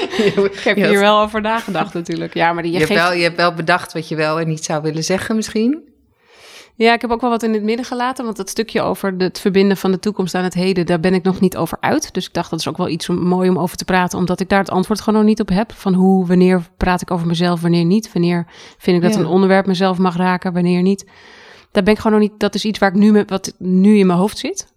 ik heb Je had- hier wel over nagedacht natuurlijk. Ja, maar die, Je, je hebt wel, je hebt wel bedacht wat je wel en niet zou willen zeggen misschien. Ja, ik heb ook wel wat in het midden gelaten. Want dat stukje over het verbinden van de toekomst aan het heden... daar ben ik nog niet over uit. Dus ik dacht, dat is ook wel iets om, mooi om over te praten... omdat ik daar het antwoord gewoon nog niet op heb. Van hoe, wanneer praat ik over mezelf, wanneer niet? Wanneer vind ik dat Ja. een onderwerp mezelf mag raken, wanneer niet? Daar ben ik gewoon nog niet... Dat is iets waar ik nu, met, wat nu in mijn hoofd zit.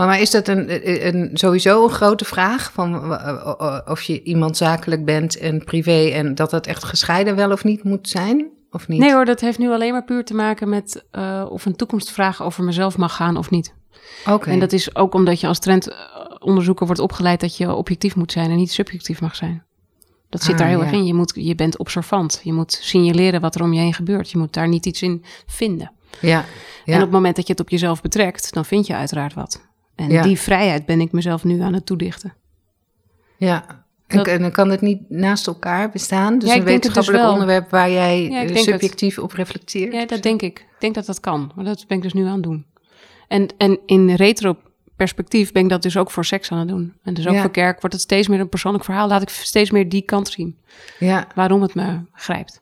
Maar, maar is dat een, een, sowieso een grote vraag? Van, eh, eh, of je iemand zakelijk bent en privé en dat dat echt gescheiden wel of niet moet zijn? Of niet? Nee hoor, dat heeft nu alleen maar puur te maken met... eh, of een toekomstvraag over mezelf mag gaan of niet. Oké. En dat is ook omdat je als trendonderzoeker wordt opgeleid dat je objectief moet zijn en niet subjectief mag zijn. Dat zit Ah, daar heel ja. erg in. Je, moet, je bent observant. Je moet signaleren wat er om je heen gebeurt. Je moet daar niet iets in vinden. Ja. ja. En op het moment dat je het op jezelf betrekt, dan vind je uiteraard wat. En Ja. die vrijheid ben ik mezelf nu aan het toedichten. ja. En, dat- en dan kan het niet naast elkaar bestaan? Dus Ja, een dus wetenschappelijk onderwerp waar jij Ja, eh, het. subjectief op reflecteert? Ja, dat denk ik. Ik denk dat dat kan. Maar dat ben ik dus nu aan het doen. En, en in retro perspectief ben ik dat dus ook voor seks aan het doen. En dus ook voor kerk wordt het steeds meer een persoonlijk verhaal. Laat ik steeds meer die kant zien. Ja. Waarom het me grijpt.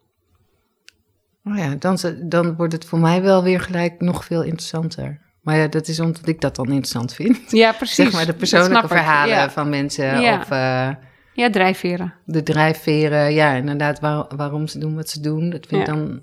Oh ja, dan, dan wordt het voor mij wel weer gelijk nog veel interessanter. Maar ja, dat is omdat ik dat dan interessant vind. Ja, precies. Zeg maar de persoonlijke verhalen Ja, van mensen Ja. of eh, ja drijfveren. de drijfveren. Ja, inderdaad, waar- waarom ze doen wat ze doen. Dat vind ik Ja. dan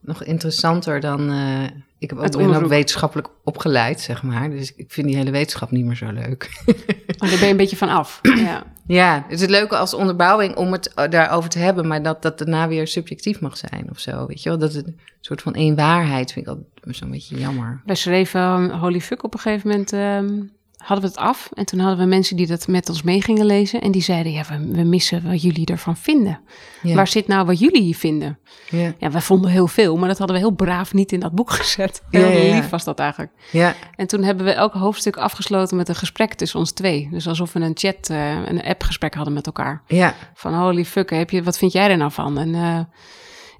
nog interessanter dan... eh, ik heb ook, ben ook wetenschappelijk opgeleid, zeg maar. Dus ik vind die hele wetenschap niet meer zo leuk. Oh, daar ben je een beetje van af. Ja. Ja, het is het leuke als onderbouwing om het eh, daarover te hebben... maar dat dat daarna weer subjectief mag zijn of zo. Weet je wel, dat het een soort van één waarheid vind ik altijd zo'n beetje jammer. Wij schreven um, Holy Fuck op een gegeven moment. ehm, hadden we het af. En toen hadden we mensen die dat met ons mee gingen lezen. En die zeiden, ja, we, we missen wat jullie ervan vinden. Ja. Waar zit nou wat jullie vinden? Ja, Ja, wij vonden heel veel, maar dat hadden we heel braaf niet in dat boek gezet. Ja, Heel lief was dat eigenlijk. ja, En toen hebben we elk hoofdstuk afgesloten met een gesprek tussen ons twee. Dus alsof we een chat, eh, een appgesprek hadden met elkaar. ja. Van holy fuck, heb je, wat vind jij er nou van? En eh,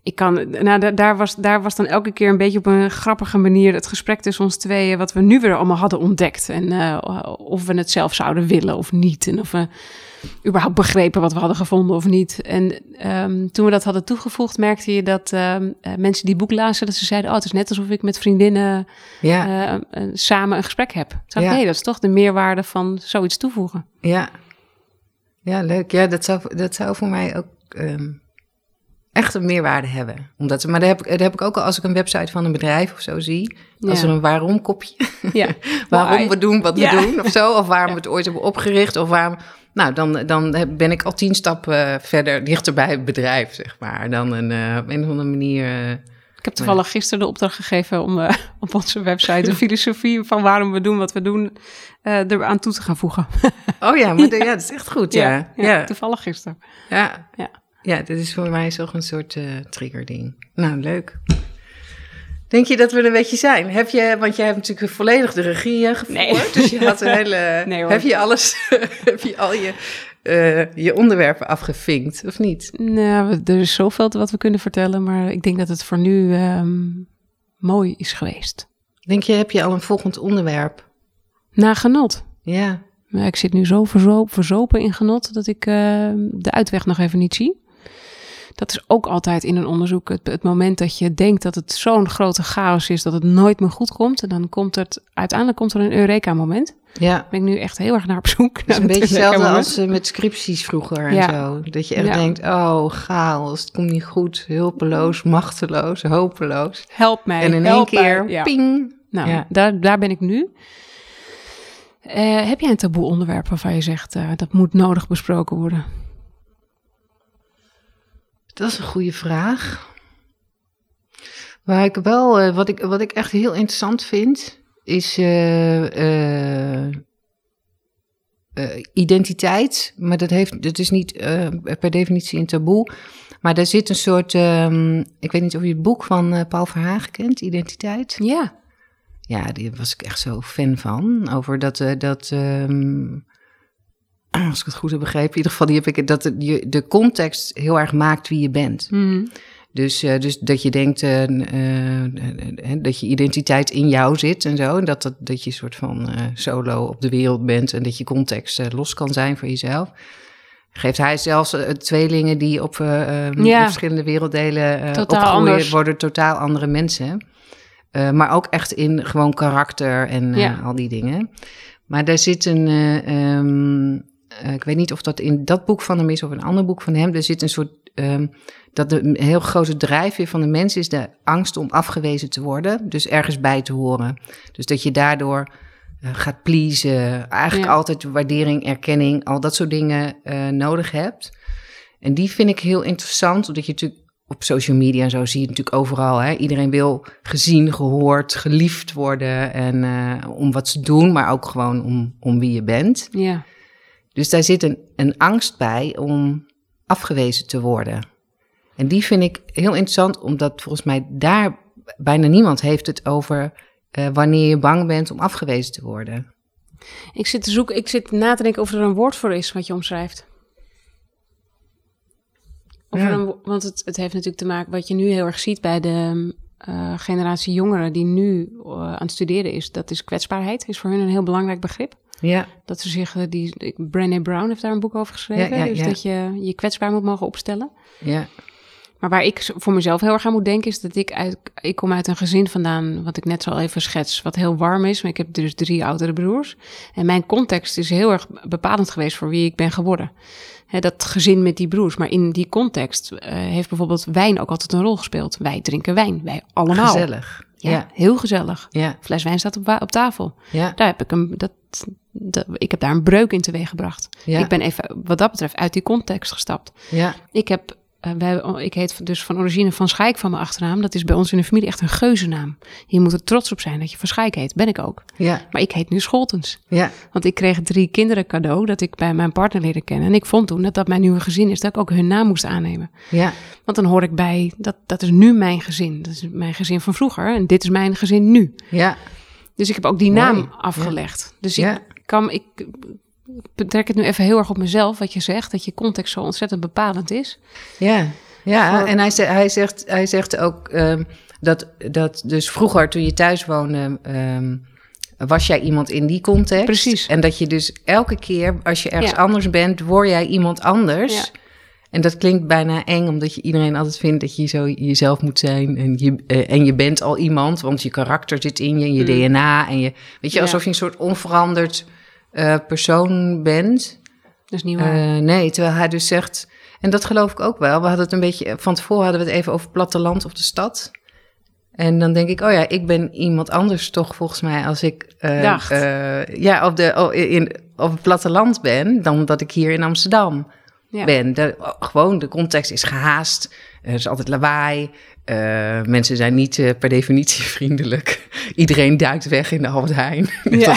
ik kan, nou, da- daar, was, daar was dan elke keer een beetje op een grappige manier het gesprek tussen ons tweeën, wat we nu weer allemaal hadden ontdekt. En eh, of we het zelf zouden willen of niet. En of we überhaupt begrepen wat we hadden gevonden of niet. En ehm, toen we dat hadden toegevoegd, merkte je dat ehm, eh, mensen die boek lazen, dat ze zeiden, oh, het is net alsof ik met vriendinnen ja. eh, samen een gesprek heb. Toen Ja. nee, dat is toch de meerwaarde van zoiets toevoegen. Ja, ja leuk. Ja, dat zou, dat zou voor mij ook ehm, echt een meerwaarde hebben. Omdat, maar dat heb, ik, dat heb ik ook al als ik een website van een bedrijf of zo zie. Als er een waarom kopje, Ja, waarom we doen wat we Ja. doen of zo. Of waarom we het ooit hebben opgericht. Of waarom, nou, dan, dan ben ik al tien stappen verder dichter bij het bedrijf, zeg maar. Dan een, eh, op een of andere manier... eh, Ik heb toevallig gisteren de opdracht gegeven om eh, op onze website de filosofie van waarom we doen wat we doen eh er aan toe te gaan voegen. Oh ja, maar ja, dat is echt goed, ja. Ja, ja. toevallig gisteren. ja. Ja. Ja, dit is voor mij toch een soort eh triggerding. Nou, leuk. Denk je dat we er een beetje zijn? Heb je, want jij hebt natuurlijk volledig de regie eh, gevoerd. Nee. Dus je had een hele. Nee, hoor. heb je alles, heb je al je, eh, je onderwerpen afgevinkt, of niet? Nou, er is zoveel wat we kunnen vertellen, maar ik denk dat het voor nu ehm, mooi is geweest. Denk je, heb je al een volgend onderwerp? Na genot. Ja. Maar ik zit nu zo verzoop, verzopen in genot dat ik eh, de uitweg nog even niet zie. Dat is ook altijd in een onderzoek het, het moment dat je denkt dat het zo'n grote chaos is dat het nooit meer goed komt. En dan komt het, uiteindelijk komt er een Eureka-moment. Ja. ben ik nu echt heel erg naar op zoek. Het is een beetje hetzelfde als eh, met scripties vroeger en Ja. zo. Dat je echt Ja. denkt, oh, chaos, het komt niet goed, hulpeloos, machteloos, hopeloos. Help mij. En in één keer, Ja. ping. Nou, Ja. daar, daar ben ik nu. Eh, heb jij een taboe onderwerp waarvan je zegt eh, dat moet nodig besproken worden? Dat is een goede vraag. Waar ik wel, eh, wat, ik, wat ik echt heel interessant vind, is eh, eh, identiteit. Maar dat, heeft, dat is niet per definitie een taboe. Maar daar zit een soort, ehm, ik weet niet of je het boek van Paul Verhagen kent, Identiteit. Ja. Ja, daar was ik echt zo fan van. Over dat, dat ehm, als ik het goed heb begrepen, in ieder geval die heb ik, dat je, de context heel erg maakt wie je bent. Mhm. Dus, eh, dus dat je denkt eh, eh, dat je identiteit in jou zit en zo. En dat, dat, dat je een soort van solo op de wereld bent en dat je context los kan zijn voor jezelf. Geeft hij zelfs tweelingen die op, eh, eh, Ja. in verschillende werelddelen Totaal opgroeien, anders. worden totaal andere mensen. Maar ook echt in gewoon karakter en Ja. al die dingen. Maar daar zit een. eh, eh, ik weet niet of dat in dat boek van hem is of een ander boek van hem. Er zit een soort. ehm, dat de een heel grote drijfveer van de mens is de angst om afgewezen te worden. Dus ergens bij te horen. Dus dat je daardoor eh, gaat pleasen. Eigenlijk Ja. altijd waardering, erkenning, al dat soort dingen eh, nodig hebt. En die vind ik heel interessant, omdat je natuurlijk op social media en zo zie je het natuurlijk overal. Hè? Iedereen wil gezien, gehoord, geliefd worden en om wat ze doen, maar ook gewoon om, om wie je bent. Ja. Dus daar zit een, een angst bij om afgewezen te worden. En die vind ik heel interessant, omdat volgens mij daar bijna niemand heeft het over eh, wanneer je bang bent om afgewezen te worden. Ik zit te zoeken, ik zit na te denken of er een woord voor is wat je omschrijft. Of Ja. een wo- want het, het heeft natuurlijk te maken, wat je nu heel erg ziet bij de eh, generatie jongeren die nu eh, aan het studeren is, dat is kwetsbaarheid, is voor hun een heel belangrijk begrip. Ja, Dat ze zich, die, Brené Brown heeft daar een boek over geschreven, Ja, ja, dus dat je je kwetsbaar moet mogen opstellen. ja, Maar waar ik voor mezelf heel erg aan moet denken, is dat ik uit, ik kom uit een gezin vandaan, wat ik net zo al even schets, wat heel warm is. Maar ik heb dus drie oudere broers. En mijn context is heel erg bepalend geweest voor wie ik ben geworden. Dat gezin met die broers. Maar in die context eh, heeft bijvoorbeeld wijn ook altijd een rol gespeeld. Wij drinken wijn, wij allemaal. gezellig. Ja, Ja, heel gezellig. ja, Fles wijn staat op, op tafel. ja, Daar heb ik een, dat, dat, ik heb daar een breuk in teweeg gebracht. ja, Ik ben even, wat dat betreft, uit die context gestapt. ja, Ik heb, wij, ik heet dus van origine Van Schaik van mijn achternaam. Dat is bij ons in de familie echt een geuzennaam. Je moet er trots op zijn dat je Van Schaik heet. Ben ik ook. ja, Maar ik heet nu Scholtens. ja, Want ik kreeg drie kinderen cadeau dat ik bij mijn partner leerde kennen. En ik vond toen dat dat mijn nieuwe gezin is, dat ik ook hun naam moest aannemen. ja, Want dan hoor ik bij, dat, dat is nu mijn gezin. Dat is mijn gezin van vroeger en dit is mijn gezin nu. ja, Dus ik heb ook die Mooi. naam afgelegd. Dus Ja. ik kan, ik betrek het nu even heel erg op mezelf, wat je zegt, dat je context zo ontzettend bepalend is. ja. Ja, Voor- en hij, ze- hij, zegt, hij zegt ook ehm, dat, dat dus vroeger toen je thuis woonde, ehm, was jij iemand in die context. Precies. En dat je dus elke keer als je ergens Ja. anders bent, word jij iemand anders. Ja. En dat klinkt bijna eng, omdat je iedereen altijd vindt dat je zo jezelf moet zijn. En je, eh, en je bent al iemand, want je karakter zit in je, je DNA. En je, weet je, alsof je een soort onveranderd eh, persoon bent. Is niet waar. Eh, nee, terwijl hij dus zegt, en dat geloof ik ook wel. We hadden het een beetje, van tevoren hadden we het even over platteland of de stad. En dan denk ik, oh ja, ik ben iemand anders toch volgens mij als ik eh, Dacht. ja, op, de, oh, in, op het platteland ben, dan dat ik hier in Amsterdam ja. ben. De, oh, gewoon, de context is gehaast. Er is altijd lawaai. eh, mensen zijn niet eh, per definitie vriendelijk. Iedereen duikt weg in de Albert Heijn. Ja.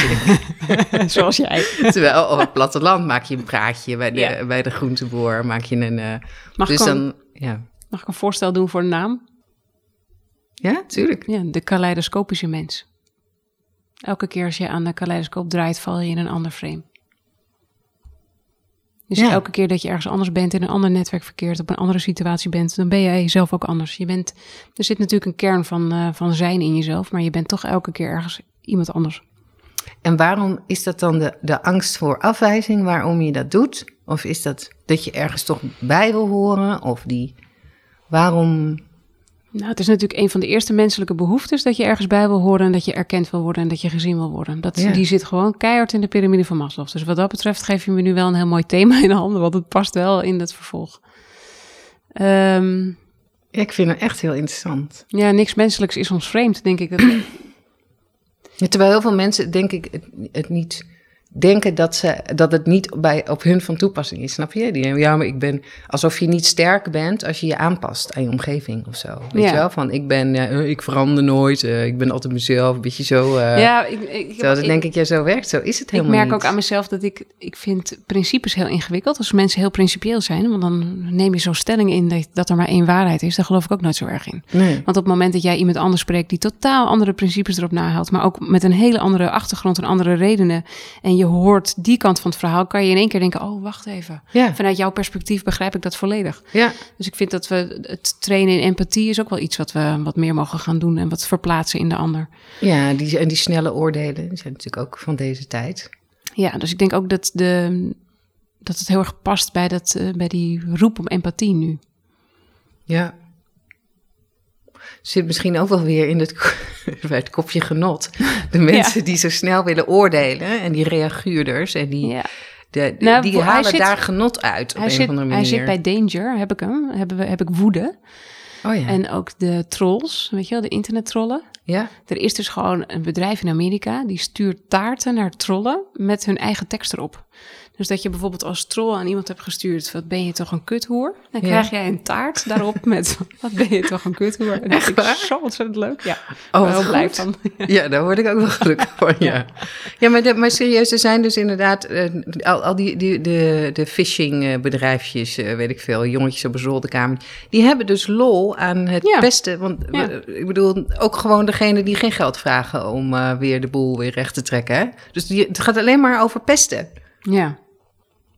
Zoals jij. Terwijl op het platteland maak je een praatje bij de, Ja. bij de groenteboer. Maak je een. eh, Mag, dus ik een, dan, ja. mag ik een voorstel doen voor een naam? Ja, tuurlijk. Ja, de kaleidoscopische mens. Elke keer als je aan de kaleidoscoop draait, val je in een ander frame. Dus Ja. elke keer dat je ergens anders bent, in een ander netwerk verkeert, op een andere situatie bent, dan ben jij zelf ook anders. Je bent, er zit natuurlijk een kern van, eh, van zijn in jezelf, maar je bent toch elke keer ergens iemand anders. En waarom is dat dan de, de angst voor afwijzing waarom je dat doet? Of is dat dat je ergens toch bij wil horen? Of die. Waarom. Nou, het is natuurlijk een van de eerste menselijke behoeftes dat je ergens bij wil horen en dat je erkend wil worden en dat je gezien wil worden. Dat, Ja. Die zit gewoon keihard in de piramide van Maslow. Dus wat dat betreft geef je me nu wel een heel mooi thema in handen, want het past wel in het vervolg. Ehm, ik vind het echt heel interessant. ja, niks menselijks is ons vreemd, denk ik. Dat, Ja, terwijl heel veel mensen, denk ik, het, het niet denken dat, ze, dat het niet bij, op hun van toepassing is. Snap je? Die, denken, ja, maar ik ben alsof je niet sterk bent als je je aanpast aan je omgeving of zo. Weet Ja. je wel? Van ik ben, eh, ik verander nooit, eh, ik ben altijd mezelf, een beetje zo. eh ja, ik, ik, terwijl dat denk ik, ja, zo werkt. Zo is het Ik helemaal merk niet. ook aan mezelf dat ik, ik vind principes heel ingewikkeld. Als mensen heel principieel zijn, want dan neem je zo'n stelling in dat, dat er maar één waarheid is. Daar geloof ik ook nooit zo erg in. Nee. Want op het moment dat jij iemand anders spreekt die totaal andere principes erop nahaalt, maar ook met een hele andere achtergrond en andere redenen, en je hoort die kant van het verhaal, kan je in één keer denken: oh, wacht even. Ja, Vanuit jouw perspectief begrijp ik dat volledig. ja. Dus ik vind dat we het trainen in empathie is ook wel iets wat we wat meer mogen gaan doen en wat verplaatsen in de ander. ja die, en die snelle oordelen die zijn natuurlijk ook van deze tijd. Ja, dus ik denk ook dat, de, dat het heel erg past bij, dat, eh, bij die roep om empathie nu. Ja. Zit misschien ook wel weer in het, bij het kopje genot. De mensen die zo snel willen oordelen en die reaguurders en die, Ja. de, de- Nou, die hij halen zit- daar genot uit op Hij, een zit, of andere hij manier. zit bij Danger, heb ik hem, hebben we, heb ik woede. Oh ja. En ook de trolls, weet je wel, de internettrollen. ja? Er is dus gewoon een bedrijf in Amerika die stuurt taarten naar trollen met hun eigen tekst erop. Dus dat je bijvoorbeeld als troll aan iemand hebt gestuurd, wat ben je toch een kuthoer? Dan Ja. krijg jij een taart daarop met, wat ben je toch een kuthoer? En dat ik waar? zo ontzettend leuk. Ja, Oh, wel blij van. Ja, daar word ik ook wel gelukkig van, ja. Ja, maar, de, maar serieus, er zijn dus inderdaad eh, al, al die, die de, de phishing eh, bedrijfjes, eh, weet ik veel, jongetjes op een zolderkamer, die hebben dus lol aan het Ja. pesten. Want Ja. ik bedoel, ook gewoon degene die geen geld vragen om eh, weer de boel weer recht te trekken. Hè? Dus die, het gaat alleen maar over pesten. Ja.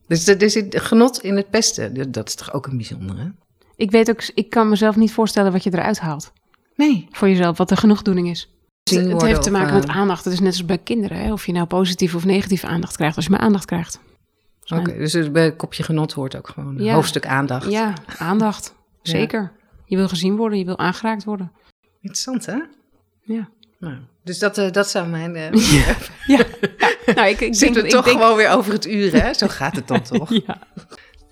Dus er er zit genot in het pesten. Dat- is toch ook een bijzondere? Ik weet ook, ik kan mezelf niet voorstellen wat je eruit haalt. Nee. Voor jezelf, wat de genoegdoening is. Het heeft te maken eh, met aandacht. Het is net als bij kinderen. Hè? Of je nou positieve of negatieve aandacht krijgt. Als je maar aandacht krijgt. Oké, dus bij het kopje genot hoort ook gewoon een Ja. hoofdstuk aandacht. Ja, aandacht. Ja. Zeker. Je wil gezien worden, je wil aangeraakt worden. Interessant, hè? Ja. Nou, dus dat, eh, dat zou mijn... eh ja. Nou, ik, ik Zitten denk, we ik toch denk, gewoon weer over het uur, hè? Zo gaat het dan toch? Ja.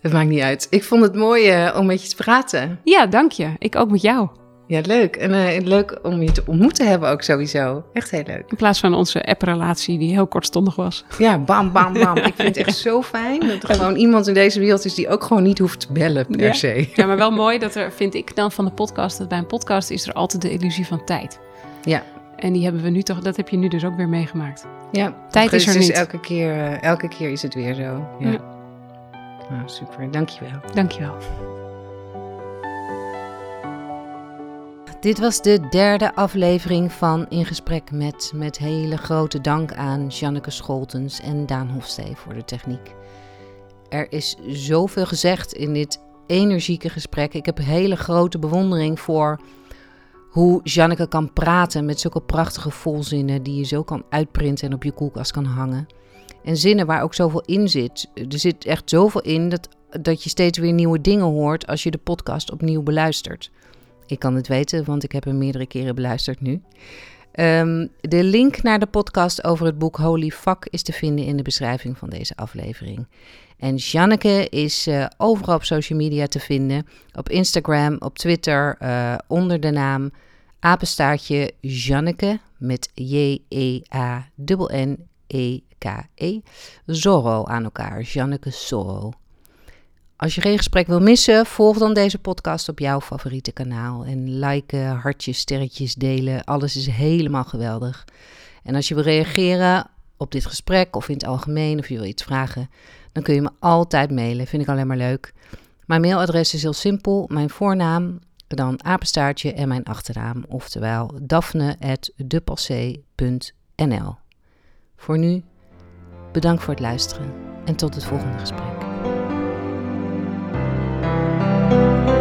Het maakt niet uit. Ik vond het mooi eh, om met je te praten. ja, dank je. Ik ook met jou. Ja, leuk. En eh, leuk om je te ontmoeten hebben ook sowieso. Echt heel leuk. In plaats van onze app-relatie die heel kortstondig was. Ja, bam, bam, bam. Ik vind het echt zo fijn dat er gewoon iemand in deze wereld is die ook gewoon niet hoeft te bellen per Ja. se. Ja, maar wel mooi dat er, vind ik dan van de podcast, dat bij een podcast is er altijd de illusie van tijd. Ja. En die hebben we nu toch, dat heb je nu dus ook weer meegemaakt. Ja, Tijd is er dus niet. Elke keer, eh, elke keer is het weer zo. Ja. Ja. Nou, super. Dankjewel. Dankjewel. Dit was de derde aflevering van In Gesprek met. Met hele grote dank aan Janneke Scholtens en Daan Hofstee voor de techniek. Er is zoveel gezegd in dit energieke gesprek. Ik heb hele grote bewondering voor hoe Janneke kan praten met zulke prachtige volzinnen die je zo kan uitprinten en op je koelkast kan hangen. En zinnen waar ook zoveel in zit. Er zit echt zoveel in dat, dat je steeds weer nieuwe dingen hoort als je de podcast opnieuw beluistert. Ik kan het weten, want ik heb hem meerdere keren beluisterd nu. Ehm, de link naar de podcast over het boek Holy Fuck is te vinden in de beschrijving van deze aflevering. En Janneke is eh, overal op social media te vinden. Op Instagram, op Twitter, eh, onder de naam apenstaartje Janneke met J-E-A-N-N-E-K-E. Zorro aan elkaar, Janneke Zorro. Als je geen gesprek wil missen, volg dan deze podcast op jouw favoriete kanaal. En liken, hartjes, sterretjes, delen. Alles is helemaal geweldig. En als je wil reageren op dit gesprek of in het algemeen of je wil iets vragen, dan kun je me altijd mailen. Vind ik alleen maar leuk. Mijn mailadres is heel simpel. Mijn voornaam, dan apenstaartje en mijn achternaam. Oftewel daphne.depassé.nl Voor nu, bedankt voor het luisteren en tot het volgende gesprek. Thank you.